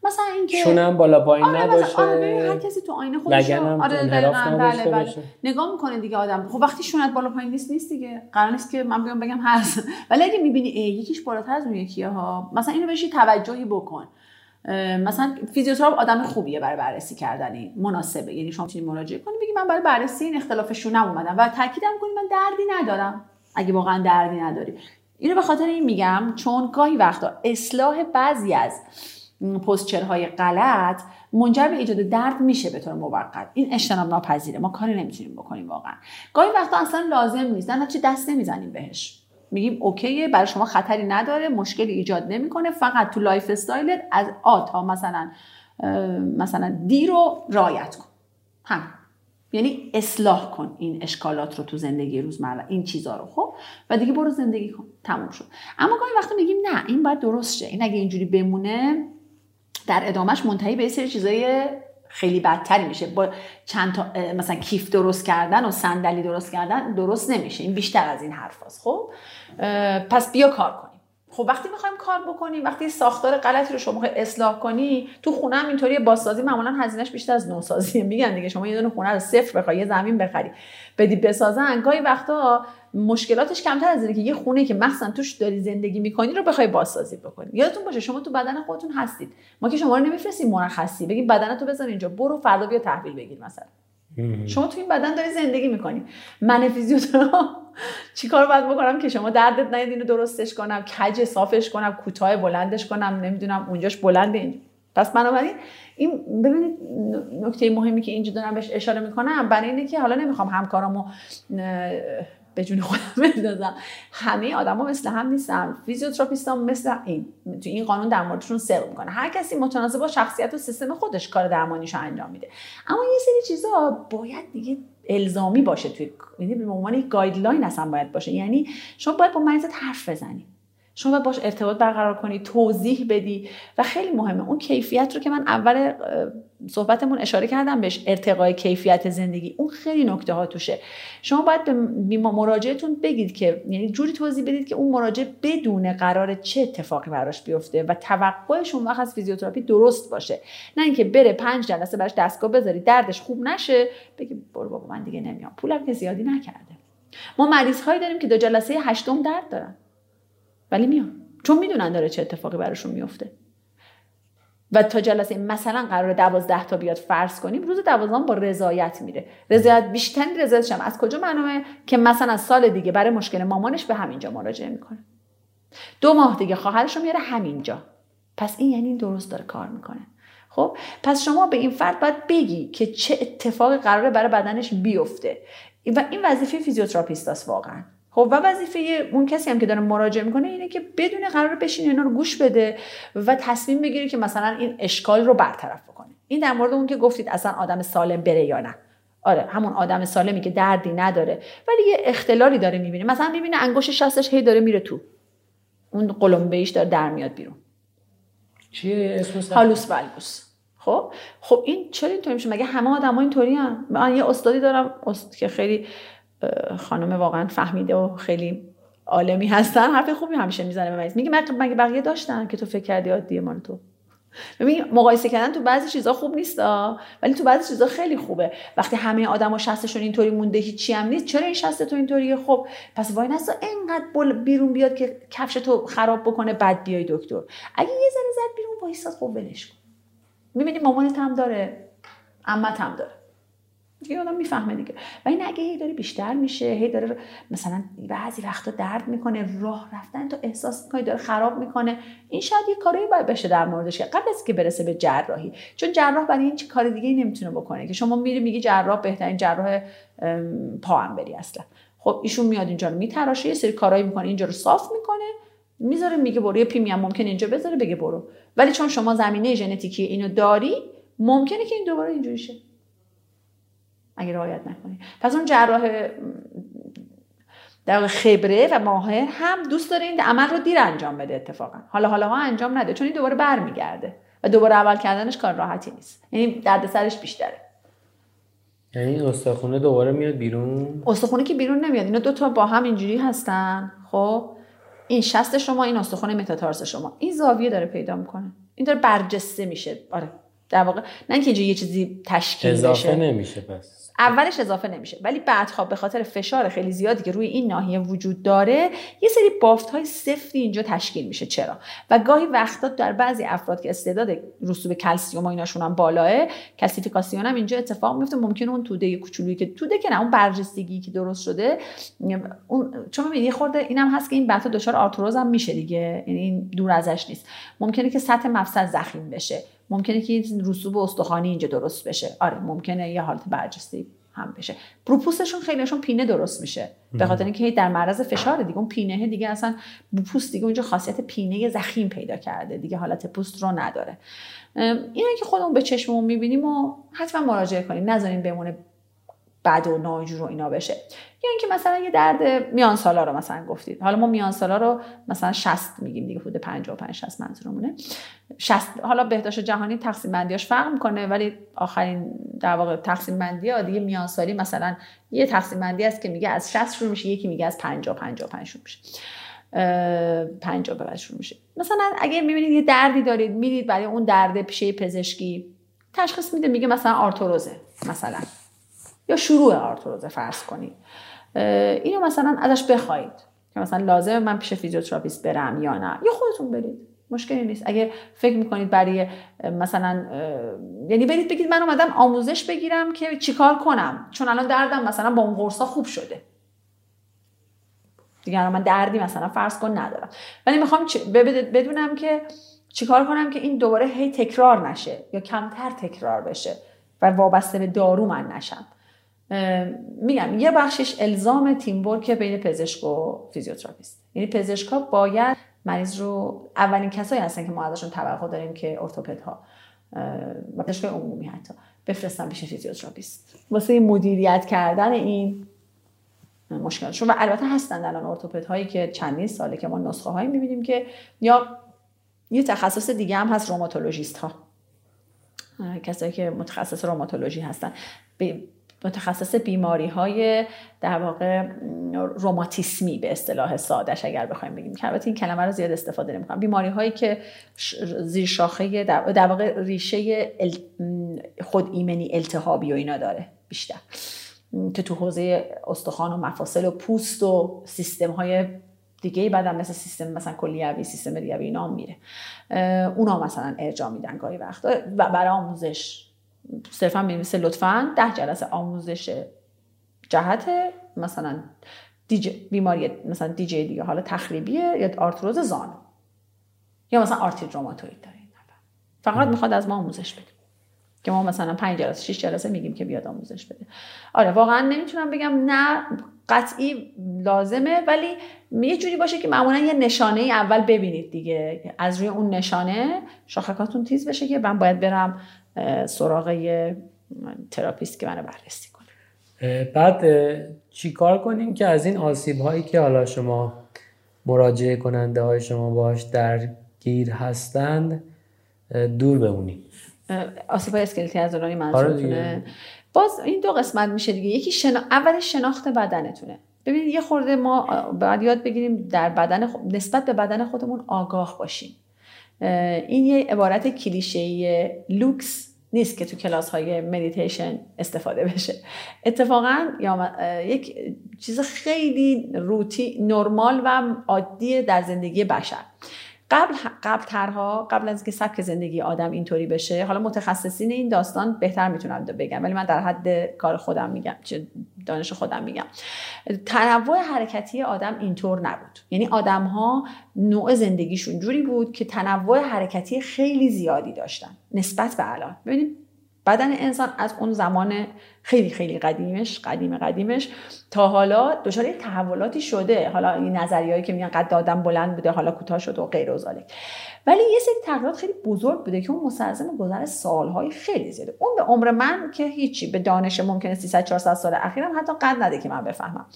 مثلا اینکه شونم بالا پایین آره نباشه. آره هر کسی تو آینه خودش آره بله بله. نگاه می‌کنه دیگه آدم. خب وقتی شونت بالا پایین نیست نیست دیگه. قرار نیست که من بیام بگم هست ولی اگه می‌بینی یکیش بالاتر از اون یکیه ها مثلا اینو بهش توجهی بکن. مثلا فیزیوتراپ آدم خوبیه برای بررسی کردنی. مناسبه. یعنی شما می‌تونید مراجعه کنید بگی من برای بررسی این اختلاف شونم اومدم و تاکیدم کنید من دردی ندارم. اگه واقعا دردی نداری. اینو به خاطر این میگم چون گاهی وقتا اصلاح بعضی از posture های غلط منجر به ایجاد درد میشه به طور موقت. این اجتناب ناپذیره. ما کاری نمی‌تونیم بکنیم واقعا. گاهی وقتا اصلا لازم نیست. در چه دست نمی‌زنیم بهش. میگیم OK ه برای شما خطری نداره مشکلی ایجاد نمی‌کنه فقط تو lifestyle ت از A تا مثلا مثلا D رو رعایت کن. هم یعنی اصلاح کن این اشکالات رو تو زندگی روزمره این چیزا رو خب؟ و دیگه برو زندگی کن. تموم شد. اما گاهی وقتا میگیم نه این باید درست شه. این اگه اینجوری بمونه در ادامهش منتهی به سری چیزای خیلی بدتری میشه. با چند تا مثلا کیف درست کردن و صندلی درست کردن درست نمیشه. این بیشتر از این حرف هست خب پس بیا کار کنیم خب وقتی می‌خوایم کار بکنیم وقتی ساختار غلطی رو شما اصلاح کنی تو خونه هم اینطوری بازسازی معمولا هزینهش بیشتر از نوسازی میگن دیگه شما یه دونه خونه رو صفر بخوای یه زمین بخری. بدی بسازن گاهی وقتا مشکلاتش کمتر از اینه که یه خونه که مثلا توش داری زندگی می‌کنی رو بخوای بازسازی بکنی. یادتون باشه شما تو بدن خودتون هستید. ما که شما رو نمیفرستیم مرخصی. بگی بدنتو بذار اینجا برو فردا بیا تحویل بگیر مثلا. شما تو این بدن داری زندگی می‌کنی. من فیزیوتراپ چیکار باید بکنم که شما دردت نیاد اینو درستش کنم کج صافش کنم کوتاه بلندش کنم نمی‌دونم اونجاش بلنده این. پس بنابراین این ببینید نکته مهمی که اینجا دارم بهش اشاره می‌کنم برای اینه که حالا نمی‌خوام همکارامو به جون خودم بندازم. همه آدما مثل هم نیستن. فیزیوتراپیست هم مثل این. تو این قانون در موردشون صدق می‌کنه. هر کسی متناسب با شخصیت و سیستم خودش کار درمانیشو انجام میده. اما یه سری چیزا باید دیگه الزامی باشه توی یعنی به عنوان یک guideline اصلا باید باشه. یعنی شما باید با مریضت حرف بزنی. شما باش ارتباط برقرار کنی توضیح بدی. و خیلی مهمه اون کیفیت رو که من اول صحبتمون اشاره کردم بهش ارتقای کیفیت زندگی. اون خیلی نکته ها توشه. شما باید به مراجعتون بگید که یعنی جوری توضیح بدید که اون مراجع بدون قرار چه اتفاقی براش بیفته و توقعش اون وقت از فیزیوتراپی درست باشه. نه اینکه بره پنج جلسه براش دستگاه بذاری دردش خوب نشه بگی برو بابا من دیگه نمیام. پولم که زیادی نکرده. ما مریض هایی داریم که دو جلسه هشتم درد دارن. ولی میان چون می‌دونن داره چه اتفاقی براشون میفته و تا جلسه مثلا قرار دوازده تا بیاد فرض کنیم روز دوازدهم با رضایت میره. رضایت بیشترین رضایتش هم از کجا معلومه؟ که مثلا سال دیگه برای مشکل مامانش به همینجا مراجعه می‌کنه. دو ماه دیگه خواهرش رو میاره همینجا. پس این یعنی درست داره کار می‌کنه. خب پس شما به این فرد باید بگی که چه اتفاقی قراره برای بدنش بیفته. و این وظیفه فیزیوتراپیست واقعا. خب و وظیفه اون کسی هم که داره مراجعه می‌کنه اینه که بدون قرار بشین اینا رو گوش بده و تصمیم بگیری که مثلا این اشکال رو برطرف بکنه. این در مورد اون که گفتید اصلا آدم سالم بره یا نه. آره همون آدم سالمی که دردی نداره ولی یه اختلالی داره می‌بینه. مثلا می‌بینه انگشت شستش هی داره میره تو. اون قلمبه ایش داره در میاد بیرون. چیه اسمش hallux valgus. خب؟ خب این چرا اینطوری میشه؟ مگه همه آدما اینطوری من یه استادی دارم است... که خیلی خانم واقعا فهمیده و خیلی عالمی هستن. حرف خوبی همیشه می‌زنه به من میگه مگه بقیه داشتن که تو فکر کردی عادیه مال تو؟ ببین مقایسه کردن تو بعضی چیزا خوب نیست ولی تو بعضی چیزا خیلی خوبه. وقتی همه آدما شستشون اینطوری مونده هیچی هم نیست چرا این شست تو اینطوریه؟ خب پس وای نسا اینقدر بل بیرون بیاد که کفش تو خراب بکنه بعد بیای دکتر. اگه یه ذره زد بیرون وایساد خب ولش کن. می‌بینی مامانت هم داره عمت هم داره. دیگه آدم می‌فهمه دیگه. و این اگه هی داره بیشتر میشه هی داره مثلا بعضی وقتا درد می‌کنه راه رفتن تو احساس می‌کنی داره خراب می‌کنه. این شاید یه کاری باید بشه در موردش قبل از که برسه به جراحی. چون جراح برای این کار دیگه نمی‌تونه بکنه که شما میری میگی جراح بهترین جراح پا هم بری اصلا. خب ایشون میاد اینجا رو میتراشه یه سری کارایی می‌کنه اینجا رو صاف می‌کنه می‌ذاره میگه برو یه پیمی هم ممکن اینجا بذاره بگه برو. ولی چون شما زمینه ژنتیکی اینو داری ممکنه که این دوباره اینجوری شه. اگه رعایت نکنی. پس اون جراح در خبره و ماهر هم دوست داره این عمل رو دیر انجام بده اتفاقا. حالا حالا ها انجام نده چون این دوباره برمیگرده و دوباره اول کردنش کار راحتی نیست. یعنی دردسرش بیشتره. یعنی استخونه دوباره میاد بیرون؟ استخونه که بیرون نمیاد. اینا دو تا با هم اینجوری هستن. خب؟ این شست شما این استخونه متاتارس شما. این زاویه داره پیدا می‌کنه. این داره برجسته میشه. آره. در واقع نه اینکه یه چیزی تشکیل اضافه بشه. نمیشه پس. اولش اضافه نمیشه ولی بعدها به خاطر فشار خیلی زیادی که روی این ناحیه وجود داره یه سری بافت های سفتی اینجا تشکیل میشه. چرا؟ و گاهی وقتا در بعضی افراد که استعداد رسوب کلسیوم و ایناشون هم بالاه کلسیفیکاسیون هم اینجا اتفاق میفته. ممکنه اون توده کوچولویی که توده که نه اون برجستگی که درست شده اون چون می‌بینی خورده اینم هست که این بعدا دچار آرتروز هم میشه دیگه یعنی این دور ازش نیست. ممکنه که سطح مفصل زخیم بشه. ممکنه که رسوب استخوانی اینجا درست بشه. آره ممکنه یه حالت برجسته هم بشه. پوستشون خیلیشون پینه درست میشه. به خاطر اینکه در معرض فشار دیگه اون پینه دیگه اصلا پوست دیگه اونجا خاصیت پینه زخیم پیدا کرده. دیگه حالت پوست رو نداره. اینه که خودمون به چشممون می‌بینیم و حتما مراجعه کنیم. نذاریم بمونه بد و ناجور و اینا بشه. یا اینکه مثلا یه درد میان سالا رو مثلا گفتید. حالا ما میان سالا رو مثلا 60 میگیم دیگه حدود 55 60 منظورمونه. 60 حالا بهداشت جهانی تقسیم بندیاش فرق می‌کنه ولی آخرین در واقع تقسیم بندی ها دیگه میان سالی مثلا یه تقسیم بندی است که میگه از 60 شروع میشه یکی میگه از 50 55 شروع میشه. 50 به شروع میشه. مثلا اگه می‌بینید یه دردی دارید میرید برای اون درد پیش یه پزشکی تشخیص میده میگه مثلا آرتروزه مثلا. یا شروع آرتروزه فرض کنید. اینو مثلا ازش بخواید. که مثلا لازم من پیش فیزیوتراپیست برم یا نه. یا خودتون برید. مشکلی نیست. اگه فکر می‌کنید برای مثلا یعنی برید بگید من اومدم آموزش بگیرم که چیکار کنم. چون الان دردم مثلا با اون قرصا خوب شده. دیگه من دردی مثلا فرض کن ندارم. ولی می‌خوام بدونم که چیکار کنم که این دوباره هی تکرار نشه یا کمتر تکرار بشه و وابسته به دارو من نشم. میگم یه بخشش الزام teamwork بین پزشک و فیزیوتراپیست. یعنی پزشکا باید مریض رو اولین کسایی هستن که ما ازشون توقع داریم که ارتوپدها و پزشکای عمومی حتی بفرستن پیش فیزیوتراپیست. واسه مدیریت کردن این مشکلاتشون و البته هستن الان ارتوپد هایی که چندین ساله که ما نسخه هایی می‌بینیم که یا یه تخصص دیگه هم هست روماتولوژیست ها کسایی که متخصص روماتولوژی هستن. متخصص بیماری های در واقع روماتیسمی به اصطلاح سادش اگر بخوایم بگیم. که البته این کلمه رو زیاد استفاده نمی‌کنم. بیماری هایی که زیر شاخه در واقع ریشه خود ایمنی التهابی و اینا داره بیشتر. که تو حوزه استخوان و مفاصل و پوست و سیستم های دیگه بعدم مثل سیستم مثلا کلیوی سیستم ریوی اینا میره. اونا مثلا ارجاع میدن گاهی وقت و برای آموزش صرفا میمیسه لطفا ده جلسه آموزش جهت مثلا دیج بیماری مثلا دیجی دیگه حالا تخریبیه یا آرتروز زانو یا مثلا آرتید روماتوید داره فقط می‌خواد از ما آموزش بده. که ما مثلا 5 جلسه 6 جلسه میگیم که بیاد آموزش بده. آره واقعا نمی‌تونم بگم نه قطعی لازمه ولی یه جوری باشه که معمولا یه نشانه ای اول ببینید دیگه. از روی اون نشانه شاخکاتون تیز بشه که من باید برم سراغ تراپیست که منو بررسی کنه. بعد چی کار کنیم که از این آسیب هایی که حالا شما مراجعه کننده های شما باش در گیر هستند دور بمونیم؟ آسیب های اسکلتی از آره منظورتونه باز این دو قسمت میشه دیگه. یکی شنا... اول شناخت بدنتونه. ببینید یه خورده ما باید یاد بگیریم در بدن نسبت به بدن خودمون آگاه باشیم. این یه عبارت کلیشه‌ای لوکس نیست که تو کلاس های مدیتیشن استفاده بشه. اتفاقا یا یک چیز خیلی روتین نرمال و عادی در زندگی بشر. قبل قبل ترها قبل از اینکه سبک زندگی آدم اینطوری بشه حالا متخصصین این داستان بهتر می‌تونن بگم ولی من در حد کار خودم میگم چه دانش خودم میگم. تنوع حرکتی آدم اینطور نبود. یعنی آدم ها نوع زندگیشون جوری بود که تنوع حرکتی خیلی زیادی داشتن نسبت به الان. ببینید بدن انسان از اون زمان خیلی خیلی قدیمش قدیم قدیمش تا حالا دچار تحولاتی شده. حالا این نظریهایی که میگن قد آدم بلند بوده حالا کوتاه شده و غیر و ولی یه سری تغییرات خیلی بزرگ بوده که اون مستلزم گذر سالهای خیلی زیاده. اون به عمر من که هیچی به دانش ممکنه 300 400 سال اخیرم حتی قد نده که من بفهمم.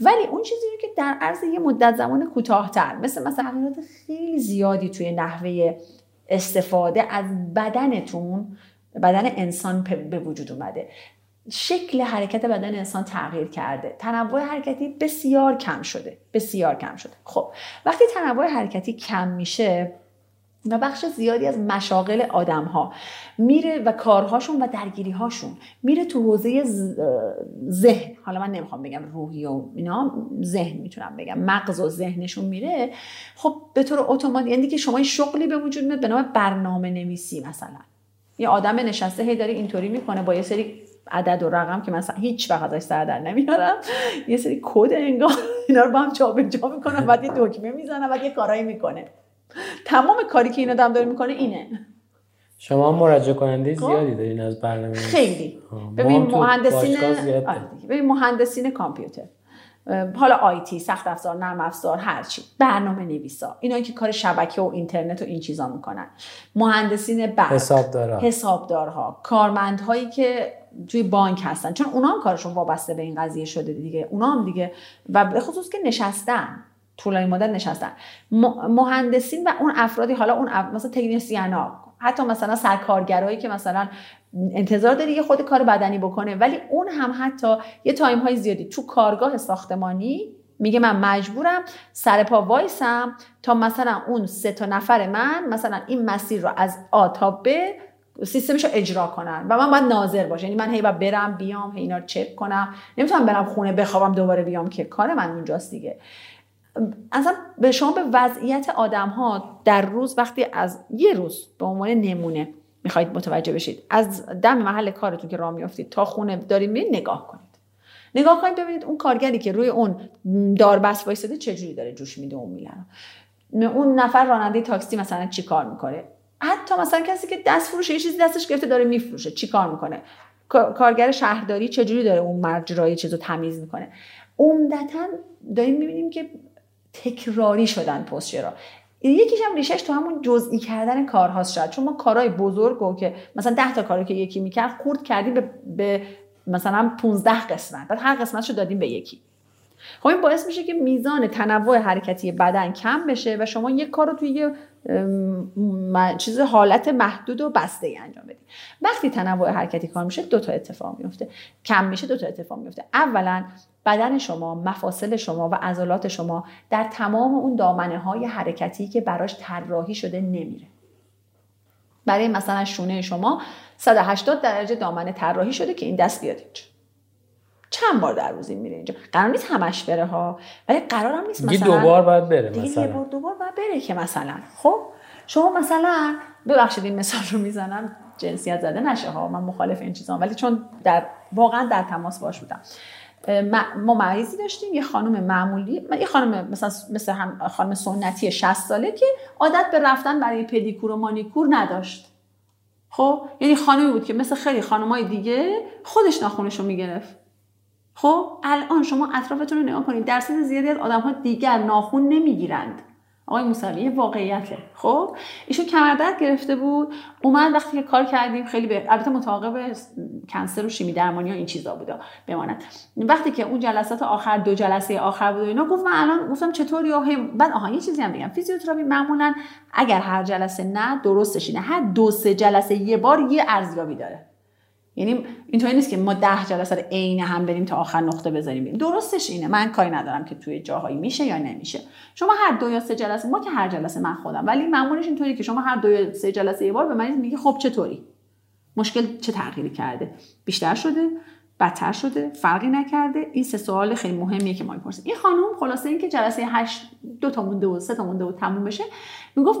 ولی اون چیزی که در عرض یه مدت زمان کوتاهتر مثل مثلا تغییرات خیلی زیادی توی نحوه استفاده از بدنتون بدن انسان به وجود اومده. شکل حرکت بدن انسان تغییر کرده. تنوع حرکتی بسیار کم شده. بسیار کم شده. خب وقتی تنوع حرکتی کم میشه و بخش زیادی از مشاغل آدم ها میره و کارهاشون و درگیری هاشون میره تو حوزه ذهن. حالا من نمی‌خوام بگم روحی و اینا ذهن می‌تونم بگم. مغز و ذهنشون میره. خب به طور اتوماتیک یعنی که شما شغلی به وجود میاد به نام برنامه نویسی مثلا. یه آدم نشسته هی داره اینطوری می‌کنه با یه سری عدد و رقم که مثلا هیچ وقت ازش سر در نمیارم. یه سری کد انگار اینا رو با هم جابجا می‌کنه بعد یه دکمه می‌زنه بعد یه کارایی می‌کنه. تمام کاری که این آدم داره می‌کنه اینه. شما مراجعه کننده خب. زیادی دارین از برنامه؟ خیلی. ببین مهندسین آره ببین مهندسین کامپیوتر. حالا آیتی سخت افزار نرم افزار هرچی برنامه نویسا. اینا که کار شبکه و اینترنت و این چیزا می‌کنن. مهندسین برق حسابدارها حسابدارها. کارمندهایی که توی بانک هستن. چون اونا هم کارشون وابسته به این قضیه شده دیگه. اونا هم دیگه. و به خصوص که نشستن. طولانی مدت نشستن. مهندسین و اون افرادی حالا اون اف... مثلا تکنسینا حتی مثلا سرکارگرایی که مثلا انتظار داری یه خود کار بدنی بکنه ولی اون هم حتی یه time های زیادی تو کارگاه ساختمانی میگه من مجبورم سر پا وایسم تا مثلا اون سه تا نفر من مثلا این مسیر رو از آ تا ب سیستمش رو اجرا کنن و من باید ناظر باشه. یعنی من هی باید برم بیام هی اینا رو چک کنم. نمی‌تونم برم خونه بخوابم دوباره بیام که. کار من اونجاست دیگه. اصلا به شما به وضعیت آدم ها در روز وقتی از یه روز به عنوان نمونه می‌خواید متوجه بشید. از دم محل کارتون که راه میافتید تا خونه دارید میرید نگاه کنید. نگاه کنید ببینید اون کارگری که روی اون داربست وایساده چجوری داره جوش میده اون میلن اون نفر راننده تاکسی مثلا چی کار می‌کنه؟ حتی مثلا کسی که دست فروش یه چیزی دستش گرفته داره میفروشه چی کار می‌کنه؟ کارگر شهرداری چجوری داره اون مجرای چیزو تمیز می‌کنه؟ عمدتا داریم می‌بینیم که تکراری شدن پستچرا. یکیش هم ریشش تو همون جزئی کردن کارهاست شاید. چون ما کارهای بزرگ و که مثلا 10 تا کارو که یکی می‌کرد خورد کردیم به, به مثلا 15 قسمت. بعد هر قسمتشو دادیم به یکی. خب این باعث میشه که میزان تنوع حرکتی بدن کم بشه و شما یک کار رو توی یه چیز حالت محدود و بسته انجام بدید وقتی تنوع حرکتی کار میشه دو تا اتفاق میفته. کم میشه دو تا اتفاق میفته. اولا بدن شما مفاصل شما و عضلات شما در تمام اون دامنه های حرکتی که براش طراحی شده نمیره. برای مثلا شونه شما 180 درجه دامنه طراحی شده که این دست بیاد اینجا. چند بار در روز میره اینجا؟ قرار نیست همش بره ها. ولی قرارم نیست مثلا دو بار باید بره دیگه مثلا. یه بار دو بار باید بره که مثلا. خب شما مثلا ببخشید این مثال رو می‌زنم جنسیت زده نشه ها من مخالف این چیزام. ولی چون در واقعا در تماس باش بودم. ما مریضی داشتیم یه خانم معمولی یه خانم مثلا مثل هم خانم سنتی 60 ساله که عادت به رفتن برای پدیکور و مانیکور نداشت. خب؟ یعنی خانمی بود که مثل خیلی خانمای دیگه خودش ناخونش رو می‌گرفت. خب؟ الان شما اطرافتون رو نگاه کنید درصد زیادی از آدم ها دیگر ناخون نمی‌گیرند. آقای موسوی واقعیته. خب؟ ایشون کمردرد گرفته بود. اومد وقتی که کار کردیم خیلی به البته متعاقب کنسر و شیمی درمانی ها این چیزا بوده بماند. وقتی که اون جلسات آخر دو جلسه آخر بود و اینا گفت من الان گفتم چطوری؟ آخه بعد آها یه چیزی هم بگم. فیزیوتراپی معمولا اگر هر جلسه نه درستش اینه. هر دو سه جلسه یه بار یه ارزیابی داره. یعنی اینطوری نیست که ما ده جلسه رو عین هم بریم تا آخر نقطه بذاریم. درستش اینه. من کاری ندارم که توی جاهایی میشه یا نمیشه. شما هر دو یا سه جلسه ما که هر جلسه من خودم ولی معمولش اینطوری که شما هر دو یا سه جلسه یه بار به من میگی خب چطوری؟ مشکل چه تغییری کرده؟ بیشتر شده؟ بدتر شده؟ فرقی نکرده؟ این سه سوال خیلی مهمیه که ما می‌پرسیم. این خانم خلاصه اینکه جلسه 8 دو تا مونده و سه تا مونده و تموم بشه می‌گفت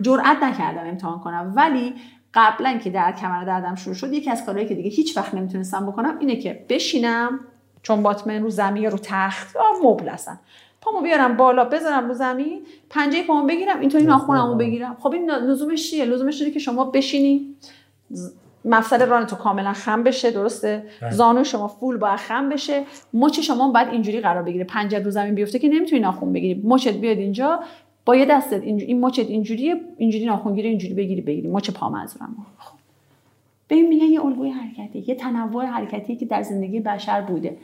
جرئت نکردم امتحان کنم. ولی قبلا که در کمر دردم شروع شد یکی از کارهایی که دیگه هیچ وقت نمی‌تونستم بکنم اینه که بشینم چون باتمن رو زمین رو تخت مبل هستن. پامو بیارم بالا بذارم رو زمین پنجه پامو بگیرم اینطوری ناخونمو. بگیرم. خب این لزومش چیه؟ لزومش اینه که شما بشینی مفصل ران تو کاملا خم بشه درسته؟ بله. زانو شما فول باید خم بشه. مچ شما باید اینجوری قرار بگیره. پنجه رو زمین بیفته که نمی‌تونی ناخون بگیری. مچت بیاد اینجا با یه دستت این مچت اینجوریه اینجوری ناخونگیری اینجوری بگیری بگیری. مچ پا منظورم خب ببین میگن یه الگوی حرکتی یه تنوع حرکتی که در زندگی بشر بوده.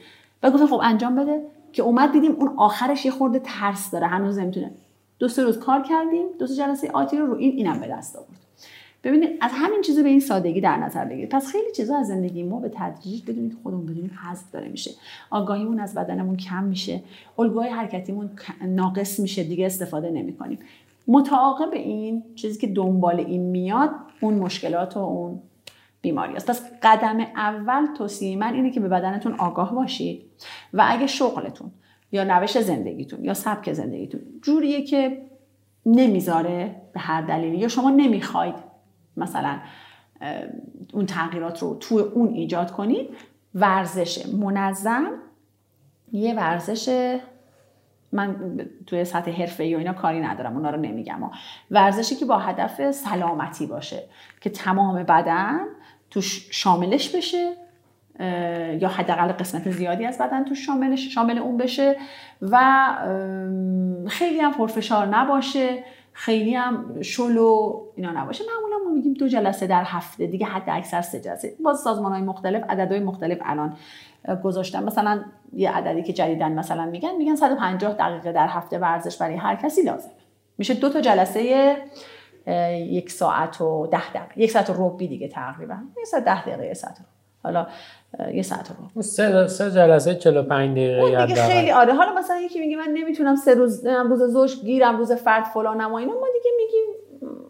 و گفت خب انجام بده که اومد دیدیم اون آخرش یه خورده ترس داره هنوز نمی‌تونه. دو سه روز کار کردیم دو سه جلسه آتی رو رو این اینم به دست آورد. ببینید از همین چیزا به این سادگی در نظر بگیرید. پس خیلی چیزا از زندگی ما به تدریج بدونید خودمون بدونیم حذف داره میشه. آگاهیمون از بدنمون کم میشه. الگوهای حرکتیمون ناقص میشه. دیگه استفاده نمی‌کنیم. متعاقب این چیزی که دنبال این میاد اون مشکلات و اون بیماری است. پس قدم اول توصیه من اینه که به بدنتون آگاه باشید و اگه شغلتون یا نوش زندگیتون یا سبک زندگیتون جوریه که نمی‌ذاره به هر دلیلی یا شما نمی‌خواید مثلا اون تغییرات رو تو اون ایجاد کنید ورزش منظم یه ورزش من توی سطح حرفه یا اینا کاری ندارم اونا رو نمیگم. ورزشی که با هدف سلامتی باشه که تمام بدن توش شاملش بشه یا حداقل قسمت زیادی از بدن توش شاملش شامل اون بشه و خیلی هم پرفشار نباشه. خیلی هم شلو اینا نباشه. معمولا ما میگیم دو جلسه در هفته دیگه حد اکثر سه جلسه. باز سازمان های مختلف عددهای مختلف الان گذاشتن. مثلا یه عددی که جدیدن مثلا میگن میگن 150 دقیقه در هفته ورزش برای هر کسی لازم میشه دو تا جلسه یک ساعت و ده دقیقه. یک ساعت و ربی دیگه تقریبا. یک ساعت ده دقیقه یک ساعت حالا یه ساعت رو. سه, سه جلسه 45 دقیقه دیگه خیلی آره حالا مثلا یکی میگه من نمی‌تونم سه روز روز زوج گیرم روز فرد فلان و اینا ما دیگه میگیم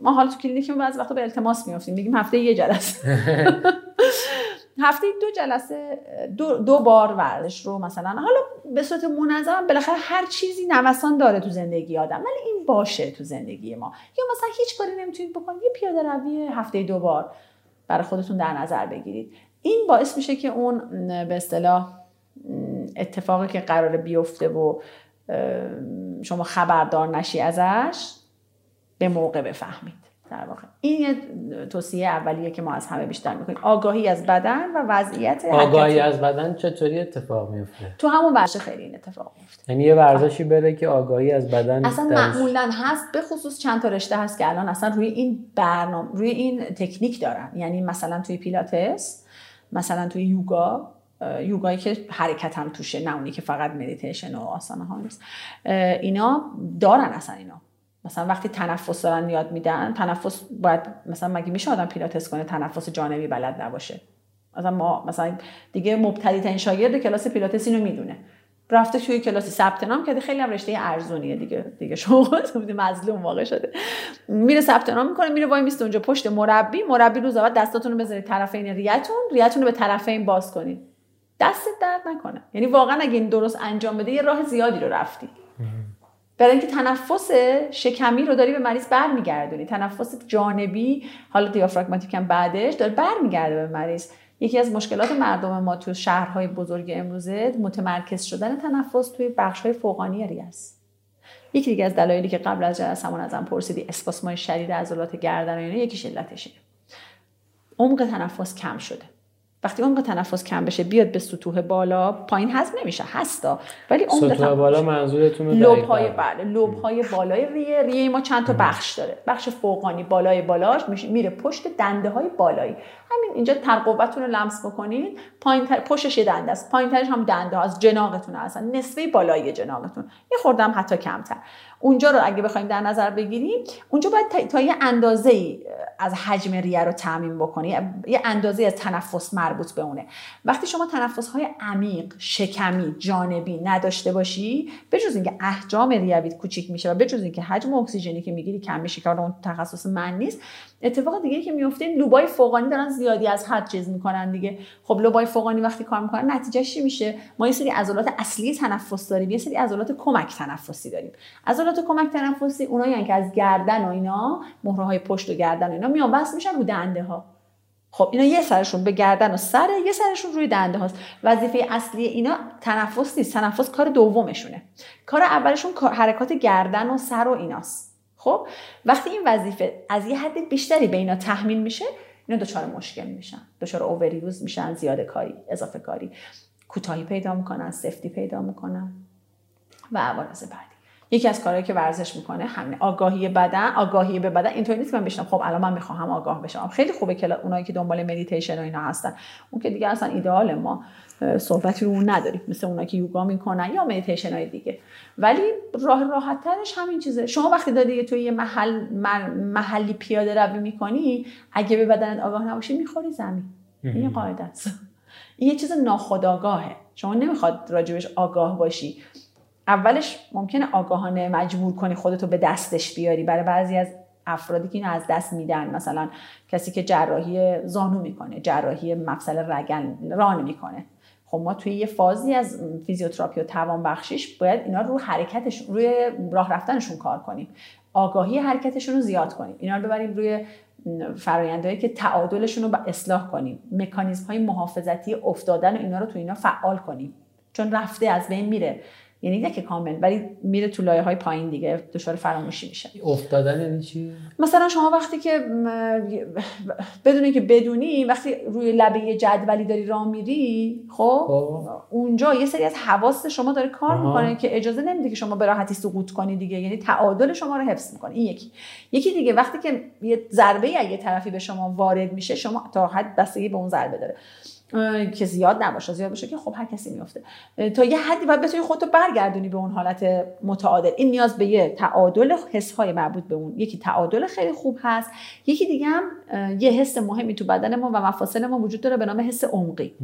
ما حالا تو کلینیک بعضی وقتا به التماس میافتیم میگیم هفته یه جلسه. هفته دو جلسه دو, دو بار ورزش رو مثلا. حالا به صورت منظم بالاخره هر چیزی نوسان داره تو زندگی آدم ولی این باشه تو زندگی ما. یا مثلا هیچ کاری نمی‌تونید بکنید یه پیاده روی هفته دو بار برای خودتون در نظر بگیرید. این باعث میشه که اون به اصطلاح اتفاقی که قرار بیفته و شما خبردار نشی ازش به موقع بفهمید. در واقع این یه توصیه اولیه که ما از همه بیشتر می‌کنیم. آگاهی از بدن و وضعیت آگاهی از بدن چطوری اتفاق میفته تو همون ورزش خیلی این اتفاق میفته یعنی یه ورزشی بره که آگاهی از بدن اصلا معمولا هست به خصوص چند تا رشته هست که الان اصلا روی این برنامه روی این تکنیک دارن. یعنی مثلا توی پیلاتس مثلا توی یوگا یوگایی که حرکت هم توشه نه اونی که فقط مدیتیشن و آسانا ها نیست. اینا دارن اصلا اینا. مثلا وقتی تنفس دارن یاد میدن تنفس باید مثلا مگه میشه آدم پیلاتس کنه؟ تنفس جانبی بلد نباشه. مثلا ما مثلا دیگه مبتدی ترین شاگرد کلاس پیلاتس اینو می‌دونه. رفته توی کلاسی ثبت نام کرده. خیلی هم رشته ارزونیه دیگه. دیگه شما بودی مظلوم واقع شده. میره ثبت نام می‌کنه میره وای میسته اونجا پشت مربی. مربی روز اول دستاتون رو بذارید طرفین ریه‌تون ریه‌تون رو به طرفین باز کنید. دستت درد نکنه. یعنی واقعا اگه این درست انجام بده یه راه زیادی رو رفتی. برای اینکه تنفس شکمی رو داری به مریض برمیگردونی. تنفس جانبی حالا دیافراگماتیک هم بعدش داره برمیگرده به مریض. یکی از مشکلات مردم ما تو شهرهای بزرگ امروزه متمرکز شدن تنفس توی بخشهای فوقانی ری است یکی دیگه از دلایلی که قبل از جلسمون ازم پرسیدی اسپاسمای شدید عضلات گردن و یکیش علتشه. عمق تنفس کم شده. وقتی عمق تنفس کم بشه بیاد به سطوح بالا پایین هضم نمیشه هستا. ولی عمق سطوح بالا منظورتون لوب های بله لوب های بالای ریه. ریه ما چند تا بخش داره. بخش فوقانی بالای بالاش میره پشت دنده های بالایی. همین اینجا تر قوتتون رو لمس بکنید پایین تر پشتش یه دنده است. پایین ترش هم دنده ها از جناقتون هستن. نصفه بالایی جناقتون. یه خوردم حتی کمتر. اونجا رو اگه بخوایم در نظر بگیریم اونجا باید تا, یه اندازه ای از حجم ریه رو تعمین بکنی. یه اندازه از تنفس مربوط به اونه. وقتی شما تنفس های عمیق شکمی جانبی نداشته باشی بجز اینکه احجام ریویت کوچیک میشه و بجز اینکه حجم اکسیژنی که می‌گیری کم میشه که اون تخصص من نیست اتفاق دیگه که میفته لوبای فوقانی دارن زیادی از حد چیز می‌کنن دیگه. خب لوبای فوقانی وقتی کار می‌کنن نتیجهش چی میشه؟ ما یه سری عضلات اصلی تنفس داریم یه سری عضلات کمک تنفسی داریم. عضلات کمک تنفسی اونایی که از گردن و اینا مهره های پشت و گردن و اینا میان بس میشن رو دنده ها خب اینا یه سرشون به گردن و سر یه سرشون روی دنده هاست. وظیفه اصلی اینا تنفس نیست. تنفس کار دومشونه. کار اولشون حرکات گردن و سر و ایناست. خب وقتی این وظیفه از یه حد بیشتری به اینا تحمیل میشه اینا دچار مشکل میشن. دچار اووریوز میشن زیاده کاری اضافه کاری. کوتاهی پیدا می‌کنن سفتی پیدا می‌کنن و عوارض بعدی. یکی از کارهایی که ورزش می‌کنه همین آگاهی بدن آگاهی به بدن اینطوری نیست من بشنم خب الان من می‌خوام آگاه بشم. خیلی خوبه که اونایی که دنبال مدیتیشن و اینا هستن. اون که دیگه اصلا ایدئال ما صحبتی رو نداریم. مثل اونایی که یوگا می‌کنن یا مدیتیشن های دیگه. ولی راه راحت ترش همین چیزه. شما وقتی داری توی یه محل محلی پیاده روی می‌کنی اگه به بدنت آگاه نباشی می‌خوری زمین. این قاعده است. این یه چیز ناخودآگاهه. شما نمی‌خواد راجبش آگاه باشی. اولش ممکنه آگاهانه مجبور کنی خودتو به دستش بیاری برای بعضی از افرادی که اینو از دست میدن. مثلا کسی که جراحی زانو می‌کنه جراحی مفصل رگن ران می‌کنه. خب ما توی یه فازی از فیزیوتراپی و توان بخشیش باید اینا رو حرکتشون روی راه رفتنشون کار کنیم. آگاهی حرکتشون رو زیاد کنیم. اینا رو ببریم روی فرایندهایی که تعادلشون رو اصلاح کنیم. مکانیزم های محافظتی افتادن و اینا رو تو اینا فعال کنیم. چون رفته از بین میره. یعنی نه که کامل ولی میره تو لایه های پایین دیگه دچار فراموشی میشه. افتادن یعنی چی؟ مثلا شما وقتی که بدونی که بدونی وقتی روی لبه یه جدولی داری راه میری خب, خب. اونجا یه سری از حواس شما داره کار آها. می‌کنه که اجازه نمیده که شما به راحتی سقوط کنی دیگه. یعنی تعادل شما رو حفظ می‌کنه. این یکی. یکی دیگه وقتی که یه ضربه یه طرفی به شما وارد میشه شما تا حد بستگی به اون ضربه داره. که زیاد نباشه زیاد باشه که خب هر کسی میفته تا یه حدی باید بتونی خودتو برگردونی به اون حالت متعادل. این نیاز به یه تعادل حس های مربوط به اون. یکی تعادل خیلی خوب هست یکی دیگه هم یه حس مهمی تو بدن ما و مفاصل ما وجود داره به نام حس عمقی.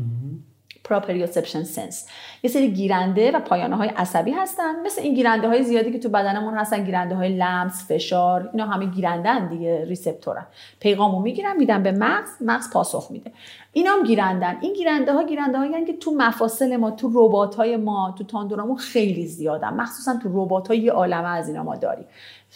Proprioception سنس یه سری گیرنده و پایانه های عصبی هستن. مثل این گیرنده های زیادی که تو بدنمون هستن گیرنده های لمس فشار اینا همه گیرندن دیگه ریسپتورن. پیغامو می‌گیرن میدن به مغز مغز پاسخ میده. اینا هم گیرندن این گیرنده ها گیرنده هایی که تو مفاصل ما تو ربات های ما تو تاندورامون خیلی زیادن. مخصوصا تو ربات های عالمه از اینا ما داریم.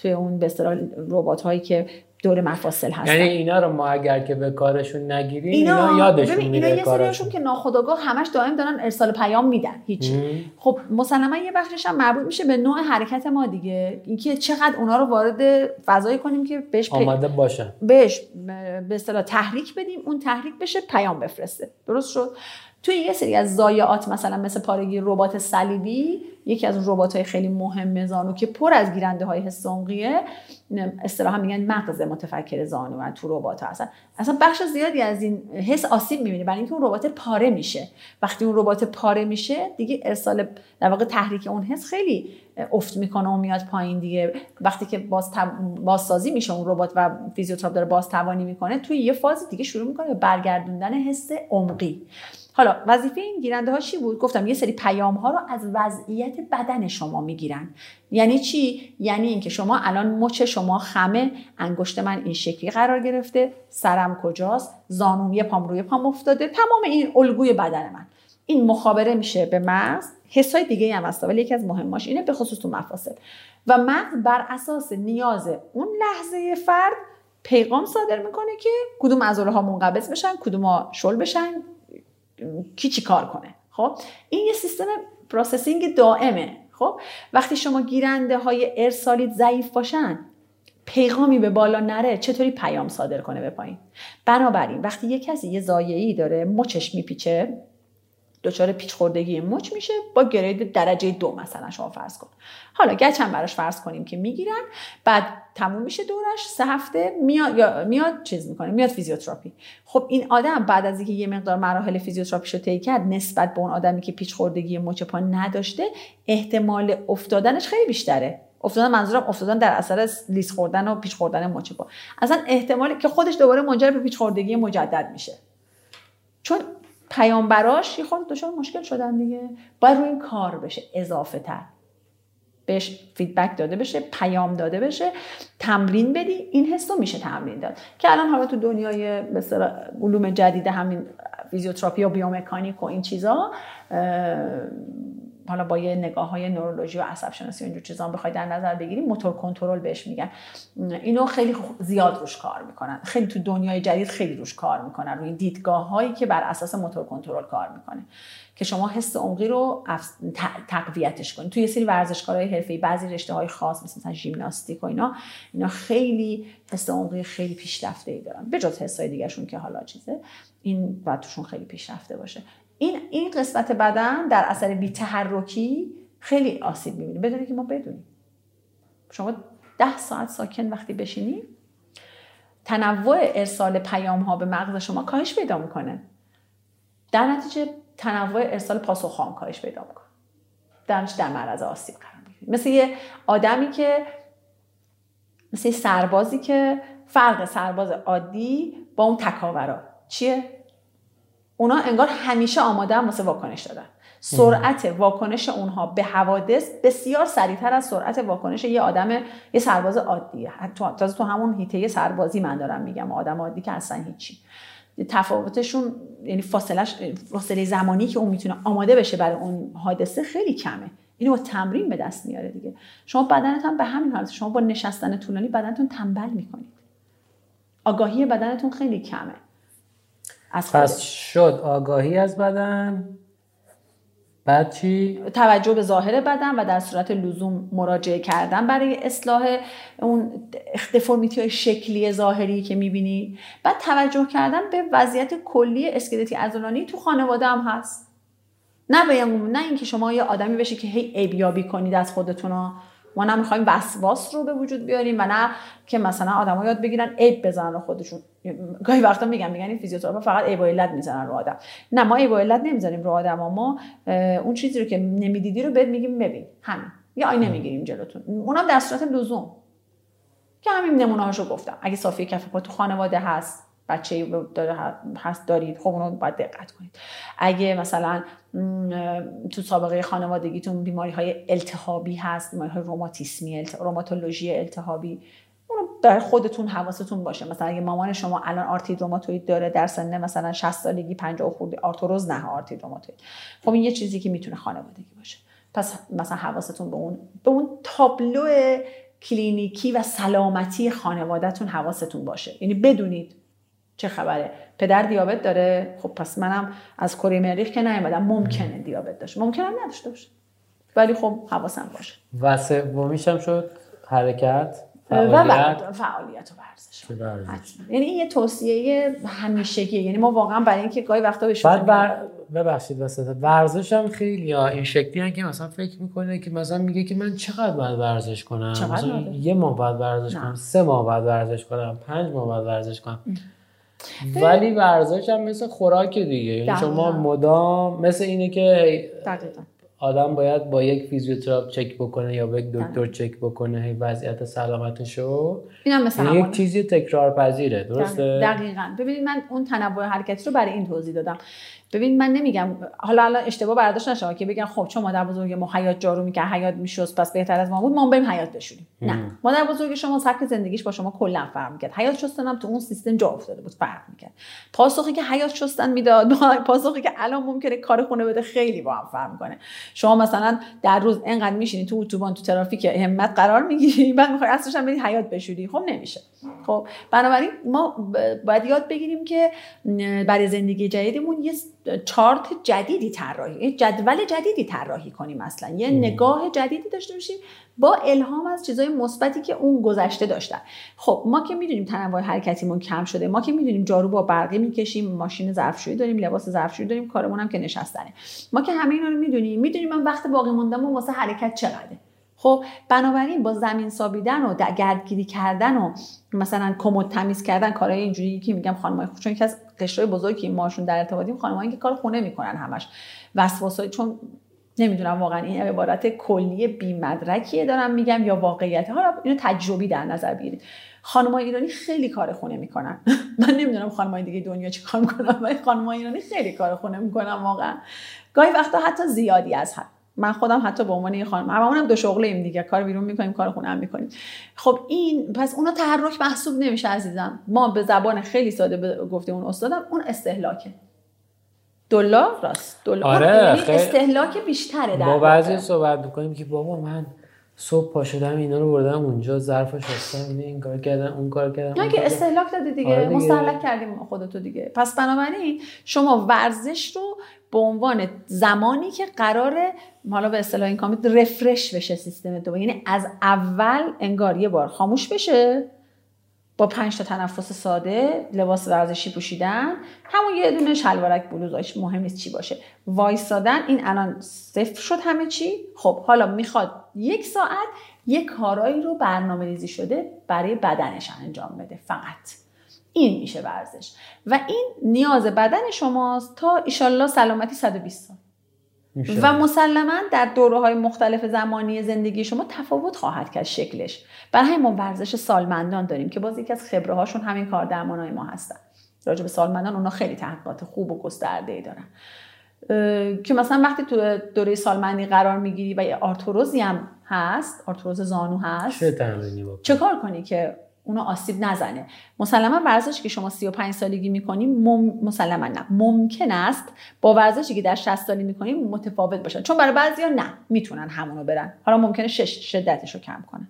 توی اون به اصطلاح ربات هایی که دور مفاصل هستن. یعنی اینا رو ما اگر که به کارشون نگیریم اینا, اینا یادشون میره اینا یه سریاشون که ناخودآگاه همش دائم دارن ارسال پیام میدن هیچ خب مسلما یه بخشش هم مربوط میشه به نوع حرکت ما دیگه. اینکه چقدر اونا رو وارد فضایی کنیم که بهش آماده باشن. بهش به اصطلاح تحریک بدیم اون تحریک بشه پیام بفرسته. درست شد؟ توی یه سری از ضایعات مثلا مثل پارگی ربات صلیبی یکی از ربات های خیلی مهم زانو که پر از گیرنده های حس عمقیه اصطلاحا میگن مغز متفکر زانو و تو ربات هستن. اصلا بخش زیادی از این حس آسیب می‌بینه برای اینکه اون ربات پاره میشه. وقتی اون ربات پاره میشه دیگه ارسال در واقع تحریک اون حس خیلی افت می‌کنه و میاد پایین دیگه. وقتی که باز بازسازی میشه اون ربات و فیزیوتراپ داره باز توانی می‌کنه توی یه فاز دیگه شروع می‌کنه به برگردوندن حس عمقی. حالا وظیفه این گیرنده ها چی بود؟ گفتم یه سری پیام ها رو از وضعیت بدن شما می‌گیرن. یعنی چی؟ یعنی اینکه شما الان مچ شما خمه انگشت من این شکلی قرار گرفته سرم کجاست زانوم یه پام روی پام افتاده تمام این الگوی بدن من. این مخابره میشه به مغز. حسای دیگه هم هست ولی یکی از مهماش اینه به خصوص تو مفاصل. و مغز بر اساس نیاز اون لحظه فرد پیغام صادر می‌کنه که کدوم عضله ها منقبض بشن کدوم ها شل بشن. کی چی کار کنه؟ خب؟ این یه سیستم processing دائمه. خب؟ وقتی شما گیرنده های ارسالیت ضعیف باشن پیغامی به بالا نره چطوری پیام صادر کنه به پایین؟ بنابراین وقتی یه کسی یه ضایعه‌ای داره مچش میپیچه دچار پیچ خوردگی مچ میشه با grade درجه دو مثلا شما فرض کن. حالا گچ هم براش فرض کنیم که می‌گیرن بعد تموم میشه دورش سه هفته میاد میاد چیز می‌کنه میاد فیزیوتراپی. خب این آدم بعد از اینکه یه مقدار مراحل فیزیوتراپیش رو طی کرد نسبت به اون آدمی که پیچ خوردگی مچ پا نداشته احتمال افتادنش خیلی بیشتره. افتادن منظورم افتادن در اثر لیس خوردن و پیچ خوردن مچ پا. اصلا احتمالی که خودش دوباره منجر به پیچ خوردگی مجدد میشه. چون پیامبراش یه خود دچار مشکل شدن دیگه. باید روی این کار بشه اضافه تر بهش feedback داده بشه پیام داده بشه تمرین بدی. این حس رو میشه تمرین داد. که الان حالا تو دنیای مثلا علوم جدید همین فیزیوتراپی و بیومکانیک و این چیزا حالا با یه نگاه های نورولوژی و عصب شناسی اینجور چیزا بخوای در نظر بگیری motor control بهش میگن. اینو خیلی زیاد روش کار می‌کنن. خیلی تو دنیای جدید خیلی روش کار می‌کنن. روی دیدگاه هایی که بر اساس motor control کار می‌کنه. که شما حس عمقی رو تقویتش کنید توی یه سری ورزشکارهای حرفه‌ای بعضی رشته های خاص مثل مثلا ژیمناستیک و اینا اینا خیلی حس عمقی خیلی پیشرفته ای دارن. به جز حسای دیگهشون که حالا چیزه. این باید توشون خیلی پیشرفته باشه. این این قسمت بدن در اثر بیتحرکی خیلی آسیب می‌بینه. بدونی که ما بدونیم. شما ده ساعت ساکن وقتی بشینی تنوع ارسال پیام ها به مغز شما کاهش پیدا می‌کنه. در نتیجه تنوع ارسال پاسخ خام کاهش پیدا می‌کنه. درش در معرض آسیب قرار می‌گیره. مثل یه آدمی که مثل یه سربازی که فرق سرباز عادی با اون تکاورا. چیه؟ اونا انگار همیشه آماده هم واسه واکنش دادن. سرعت واکنش اونها به حوادث بسیار سریعتر از سرعت واکنش یه آدم یه سرباز عادیه تازه تو همون هیته سربازی من دارم میگم آدم عادی که اصلا هیچی. تفاوتشون یعنی فاصلش فاصله زمانی که اون می‌تونه آماده بشه برای اون حادثه خیلی کمه. اینو با تمرین به دست میاره دیگه. شما بدنت هم به همین حالت شما با نشستن طولانی بدنتون تنبل می‌کنید. آگاهی بدنتون خیلی کمه. از پس شد آگاهی از بدن. بعد چی؟ توجه به ظاهر بدن و در صورت لزوم مراجعه کردن برای اصلاح اون دفرمیتی های شکلی ظاهری که می‌بینی. بعد توجه کردن به وضعیت کلی اسکلتی ازولانی تو خانواده هم هست. نه به نه اینکه شما یه آدمی بشی که هی عیبیابی کنید از خودتون ما نه می‌خوایم وسواس رو به وجود بیاریم و نه که مثلا آدما یاد بگیرن عیب بزنن رو خودشون. گاهی وقتا میگم میگن این فیزیوتراپا فقط عیب و علت می‌زنن رو آدم. نه ما عیب و علت نمی‌زنیم رو آدم ما اون چیزی رو که نمی‌دیدی رو بهت میگیم ببین. همین. یا آینه می‌گیریم جلوتون. اونم در صورت لزوم. که همین نمونه هاشو گفتم. اگه صافی کف پا تو خانواده هست بچه داره هست دارید خب اونو باید دقت کنید. اگه مثلا تو سابقه خانوادگیتون بیماری های التهابی هست بیماری های روماتیسمی روماتولوژی التهابی. اونو در خودتون حواستون باشه. مثلا اگه مامان شما الان آرتید روماتوید داره در سن مثلا 60 سالگی 50 خورده آرتروز نه آرتید روماتوید خب این یه چیزی که می‌تونه خانوادگی باشه. پس مثلا حواستون به اون به اون تابلو کلینیکی و سلامتی خانوادهتون حواستون باشه. یعنی بدونید چه خبره؟ پدر دیابت داره؟ خب پس منم از کره مریخ که نیومدم. ممکنه دیابت داشته ممکنه نداشته باشه. ولی خب حواسم باشه. و سومیش هم شد حرکت؟ فعالیت و فعالیت؟ و ورزش. یعنی این یه توصیه همیشگیه. یعنی ما واقعا برای اینکه گاهی وقتا به بعد بر... ببخشید وسط ورزش هم خیلی یا این شکلی که مثلا فکر می‌کنه که مثلا میگه که من چقدر باید ورزش کنم؟ مثلا یه ماه باید ورزش کنم سه ماه باید ورزش کنم پنج ماه باید ورزش کنم. ولی ورزش هم مثل خوراک دیگه. یعنی شما مدام مثل اینه که دقیقا. آدم باید با یک فیزیوتراپ چک بکنه یا با یک دکتر چک بکنه وضعیت سلامتشو. اینم مثل یک چیزی تکرار پذیره درسته دقیقاً. ببینید من اون تنوع حرکتی رو برای این توضیح دادم. ببین من نمیگم حالا الان اشتباه برداشت نشه که بگن خب چون مادر بزرگ ما حیات جارو می‌کرد حیات میشست پس بهتر از ما بود ما بریم حیات بشوریم. نه. مادر بزرگ شما سبک زندگیش با شما کلا فرق می‌کرد. حیات شستن هم تو اون سیستم جا افتاده بود فرق می‌کرد. پاسخی که حیات شستن می‌داد پاسخی که الان ممکنه کار خونه بده خیلی با هم فرق می‌کنه. شما مثلا در روز انقدر میشینی تو اتوبان تو ترافیک همت قرار می‌گیری بعد می‌خوای اصلش هم بری حیات بشوری. خب نمیشه. خب بنابراین ما باید یاد بگیریم که برای زندگی جدیدمون یه چارت جدیدی طراحی جدول جدیدی طراحی کنیم مثلا یه نگاه جدیدی داشته باشیم با الهام از چیزای مثبتی که اون گذشته داشتن. خب ما که می‌دونیم تنوع حرکتیمون کم شده ما که می‌دونیم جارو با برقی می‌کشیم ماشین ظرفشویی داریم لباس ظرفشویی داریم کارمون هم که نشستنه. ما که همه اینا رو می‌دونیم می‌دونیم من وقت باقی موندم واسه حرکت چقدره. خب بنابراین با زمین سابیدن و گردگیری کردن و مثلا کمد تمیز کردن کارهای اینجوری که میگم خانمای خوب چون یکی از قشرهای بزرگی ماشون در ارتباطیم خانمایی که کار خونه می‌کنن همش. وسواسای چون نمی‌دونم واقعا این عبارت کلی بی مدرکیه دارم میگم یا واقعیت حالا اینو تجربی در نظر بگیرید. خانمای ایرانی خیلی کار خونه می‌کنن. من نمی‌دونم خانمای دیگه دنیا چی کار می‌کنن ولی خانمای ایرانی خیلی کار خونه می‌کنن واقعا. گاهی وقتا حتی زیادی از حد. من خودم حتی به عنوان یه خانم هممون دو شغله ایم دیگه. کار بیرون می‌کنیم کار خونه هم می‌کنیم. خب این پس اونا تحرک محسوب نمیشه عزیزم. ما به زبان خیلی ساده گفتیم اون استادم اون استهلاکه. دلار راست. دلار آره یعنی استهلاک بیشتره در با بعضی صحبت می‌کنیم که بابا من صبح پا شدم اینا رو بردم اونجا ظرف شستم این کار کردم اون کار کردم نه که استهلاک دادی دیگه, آره دیگه. مستهلک کردیم خودتو دیگه. پس بنابراین شما ورزش رو به عنوان زمانی که قرار حالا به اصطلاح این کامنت رفرش بشه سیستم دو یعنی از اول انگار یه بار خاموش بشه با پنج تا تنفس ساده لباس ورزشی پوشیدن همون یه دونه شلوارک بلوزاش مهم نیست چی باشه. وایسادن این الان صفر شد همه چی. خب حالا می‌خواد یک ساعت یک کارایی رو برنامه ریزی شده برای بدنش انجام بده فقط. این میشه ورزش. و این نیاز بدن شماست تا ایشالله سلامتی 120 سال. و مسلما در دوره های مختلف زمانی زندگی شما تفاوت خواهد کرد شکلش. برای ما ورزش سالمندان داریم که باز یکی از خبره هاشون همین کار درمان های ما هستن. راجع به سالمندان اونا خیلی تحقیقات خوب و گسترده ای دارن. که مثلا وقتی تو دوره سالمندی قرار می‌گیری و یه آرتروزی هم هست آرتروز زانو هست چه کار کنی که اونو آسیب نزنه. مسلما ورزشی که شما 35 سالگی می‌کنی مم... مسلما نه. ممکن است با ورزشی که در 60 سالی می‌کنی متفاوت باشن. چون برای بعضیا نه می‌تونن همونو برن. حالا ممکنه شش شدتش رو کم کنن.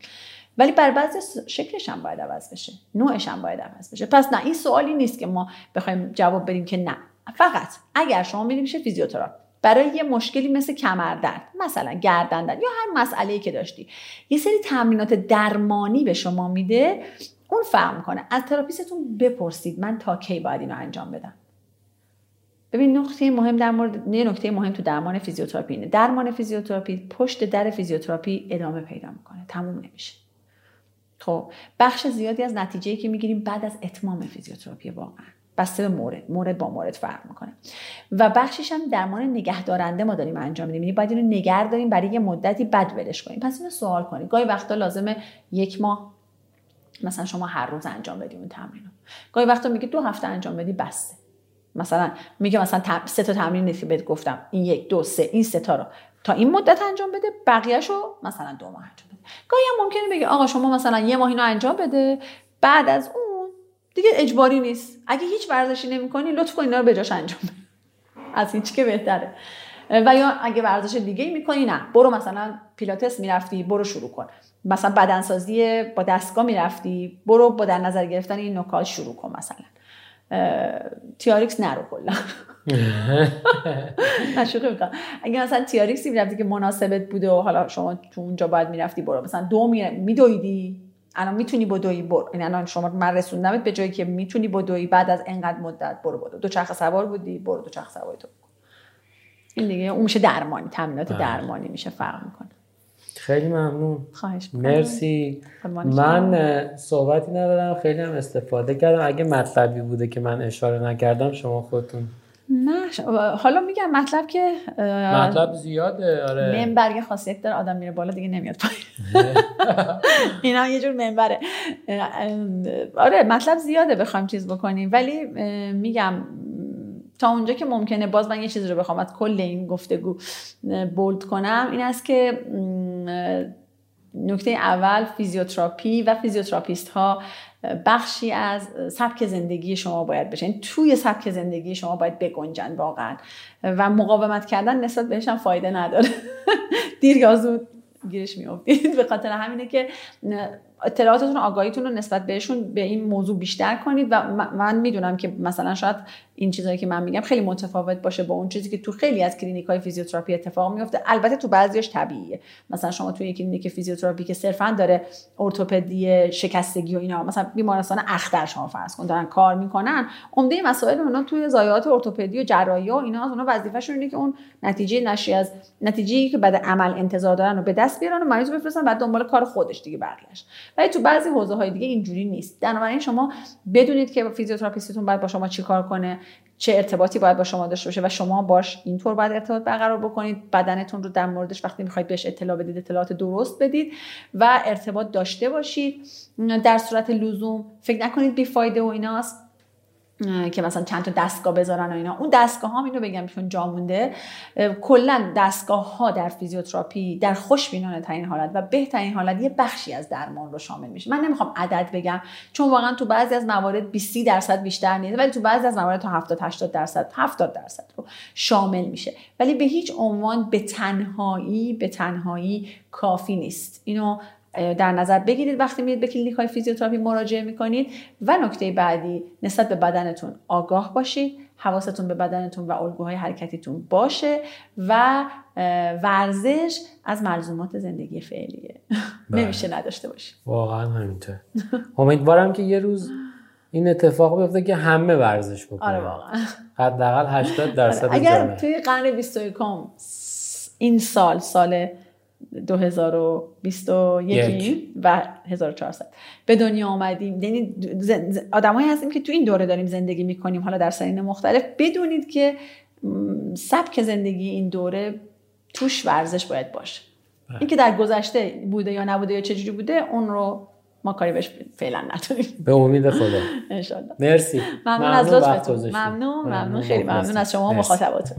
ولی بر بعضی شکلش هم باید عوض بشه. نوعش هم باید عوض بشه. پس نه این سوالی نیست که ما بخوایم جواب بدیم که نه. فقط اگر شما میریم میشه فیزیوتراپ برای یه مشکلی مثل کمردرد مثلا گردن درد یا هر مسئله که داشتی. یه سری تمرینات درمانی به شما میده اون فهم کنه از therapist تون بپرسید من تا کی باید اینو انجام بدم. ببین نقطه مهم در مورد یه نکته مهم تو درمان فیزیوتراپی اینه. درمان فیزیوتراپی پشت در فیزیوتراپی ادامه پیدا می‌کنه. تموم نمیشه. خب بخش زیادی از نتیجه که می‌گیریم بعد از اتمام فیزیوتراپی واقعا. بسته به مورد مورد با مورد فرق می‌کنه. و بخشش هم درمان نگهدارنده ما داریم انجام میدیم. یعنی باید اینو نگه داریم برای یه مدتی بعد ولش کنیم. پس اینو سوال کنید. گاهی وقتا لازمه یک ماه مثلا شما هر روز انجام بدی اون تمرین رو. گاهی وقتا میگه دو هفته انجام بدی بسته. مثلا میگه مثلا سه تا تمرین که بهت گفتم. این یک دو سه این سه تا رو. تا این مدت انجام بده بقیهشو مثلا دو ماه انجام بده. گاهی هم ممکنه بگه آقا شما مثلا یه ماه اینو انجام بده. بعد از اون دیگه اجباری نیست. اگه هیچ ورزشی نمی‌کنی لطف کن اینا رو به جاش انجام بده. از هیچ که بهتره. و یا اگه ورزش دیگه می‌کنی نه. برو مثلا پیلاتس می‌رفتی برو شروع کن. مثلا بدنسازی با دستگاه می‌رفتی برو با در نظر گرفتن این نکات شروع کن مثلا. تیاریکس نرو کلا. نشوخی می‌کنم. اگه مثلا تیاریکسی می‌رفتی که مناسبت بوده و حالا شما تو اونجا باید می‌رفتی برو. مثلا دو میدویدی. الان می‌تونی بدوی برو. یعنی الان شما من رسوندمت به جایی که می‌تونی بدوی بعد از انقدر مدت برو برو دو. چرخ سوار بودی برو دو چرخ سواری تو. این دیگه اون میشه درمانی تمرینات بله. درمانی میشه فرق می‌کنه. خیلی ممنون. خواهش مرسی. من صحبتی ندارم خیلی هم استفاده کردم. اگه مطلبی بوده که من اشاره نکردم شما خودتون نه حالا میگم مطلب که مطلب زیاده آره. منبر یه خاصیت داره آدم میره بالا دیگه نمیاد پایین. اینا یه جور منبره. آره مطلب زیاده بخوایم چیز بکنیم. ولی میگم تا اونجا که ممکنه باز من یه چیزی رو بخوام از کل این گفتگو bold کنم این است که نکته اول فیزیوتراپی و فیزیوتراپیست ها بخشی از سبک زندگی شما باید بشن یعنی توی سبک زندگی شما باید بگنجن واقعا. و مقاومت کردن نسبت بهش هم فایده نداره. دیر یا زود گیرش میافتید. به خاطر همینه که اطلاعاتتون آگاهیتون رو نسبت بهشون به این موضوع بیشتر کنید. و من می‌دونم که مثلا شاید این چیزایی که من میگم خیلی متفاوت باشه با اون چیزی که تو خیلی از کلینیک های فیزیوتراپی اتفاق میفته البته تو بعضیش طبیعیه. مثلا شما توی کلینیک فیزیوتراپی که صرفا داره ارتوپدی شکستگی و اینا مثلا بیمارستان اختر شما فرض کن دارن کار می‌کنن عمده مسائل اونا توی ضایعات ارتوپدی و جراحی و اینا از اونا وظیفه‌شون اینه که اون نتیجه ناشی از نتیجه‌ای که بعد عمل انتظار دارن رو به دست بیارن و مریض بفرستن بعد دنبال کار خودش دیگه برگشت. ولی تو بعضی حوزه های دیگه اینجوری نیست. بنابراین شما بدونید که فیزیوتراپیستتون باید با شما چیکار کنه. چه ارتباطی باید با شما داشته باشه و شما باهاش چطور باید ارتباط برقرار بکنید. بدنتون رو در موردش وقتی می‌خواید بهش اطلاع بدید اطلاعات درست بدید و ارتباط داشته باشید. در صورت لزوم فکر نکنید بیفایده و ایناست. که مثلا چند تا دستگاه بذارن و اینا. اون دستگاه ها اینو بگم چون جا مونده کلا دستگاه ها در فیزیوتراپی در خوشبینانه ترین حالت و بهترین حالت یه بخشی از درمان رو شامل میشه. من نمی‌خوام عدد بگم چون واقعا تو بعضی از موارد 20 درصد بیشتر نیست ولی تو بعضی از موارد تا 70 80 درصد 70 درصد رو شامل میشه. ولی به هیچ عنوان به تنهایی به تنهایی کافی نیست. اینو در نظر بگیرید وقتی میرید به کلینیک های فیزیوتراپی مراجعه می‌کنید. و نکته بعدی نسبت به بدنتون آگاه باشید حواستون به بدنتون و الگوهای حرکتیتون باشه و ورزش از ملزومات زندگی فعلیه. بله. نمیشه نداشته باشید واقعا همینطور. امیدوارم که یه روز این اتفاق بیفته که همه ورزش بکنن. آره واقعا. حداقل 80 درصد آره. اگر توی قرن 21 این سال سال 2021 و 1400 به دنیا آمدیم. یعنی آدمایی هستیم که تو این دوره داریم زندگی می‌کنیم. حالا در سنین مختلف. بدونید که سبک زندگی این دوره توش ورزش باید باشه. بله. اینکه در گذشته بوده یا نبوده یا چجوری بوده اون رو ما کاری بهش فعلا نداریم. به امید خدا. انشالله مرسی. ممنون, از لطفتون. ممنون ممنون. خیلی ممنون از شما مخاطباتون.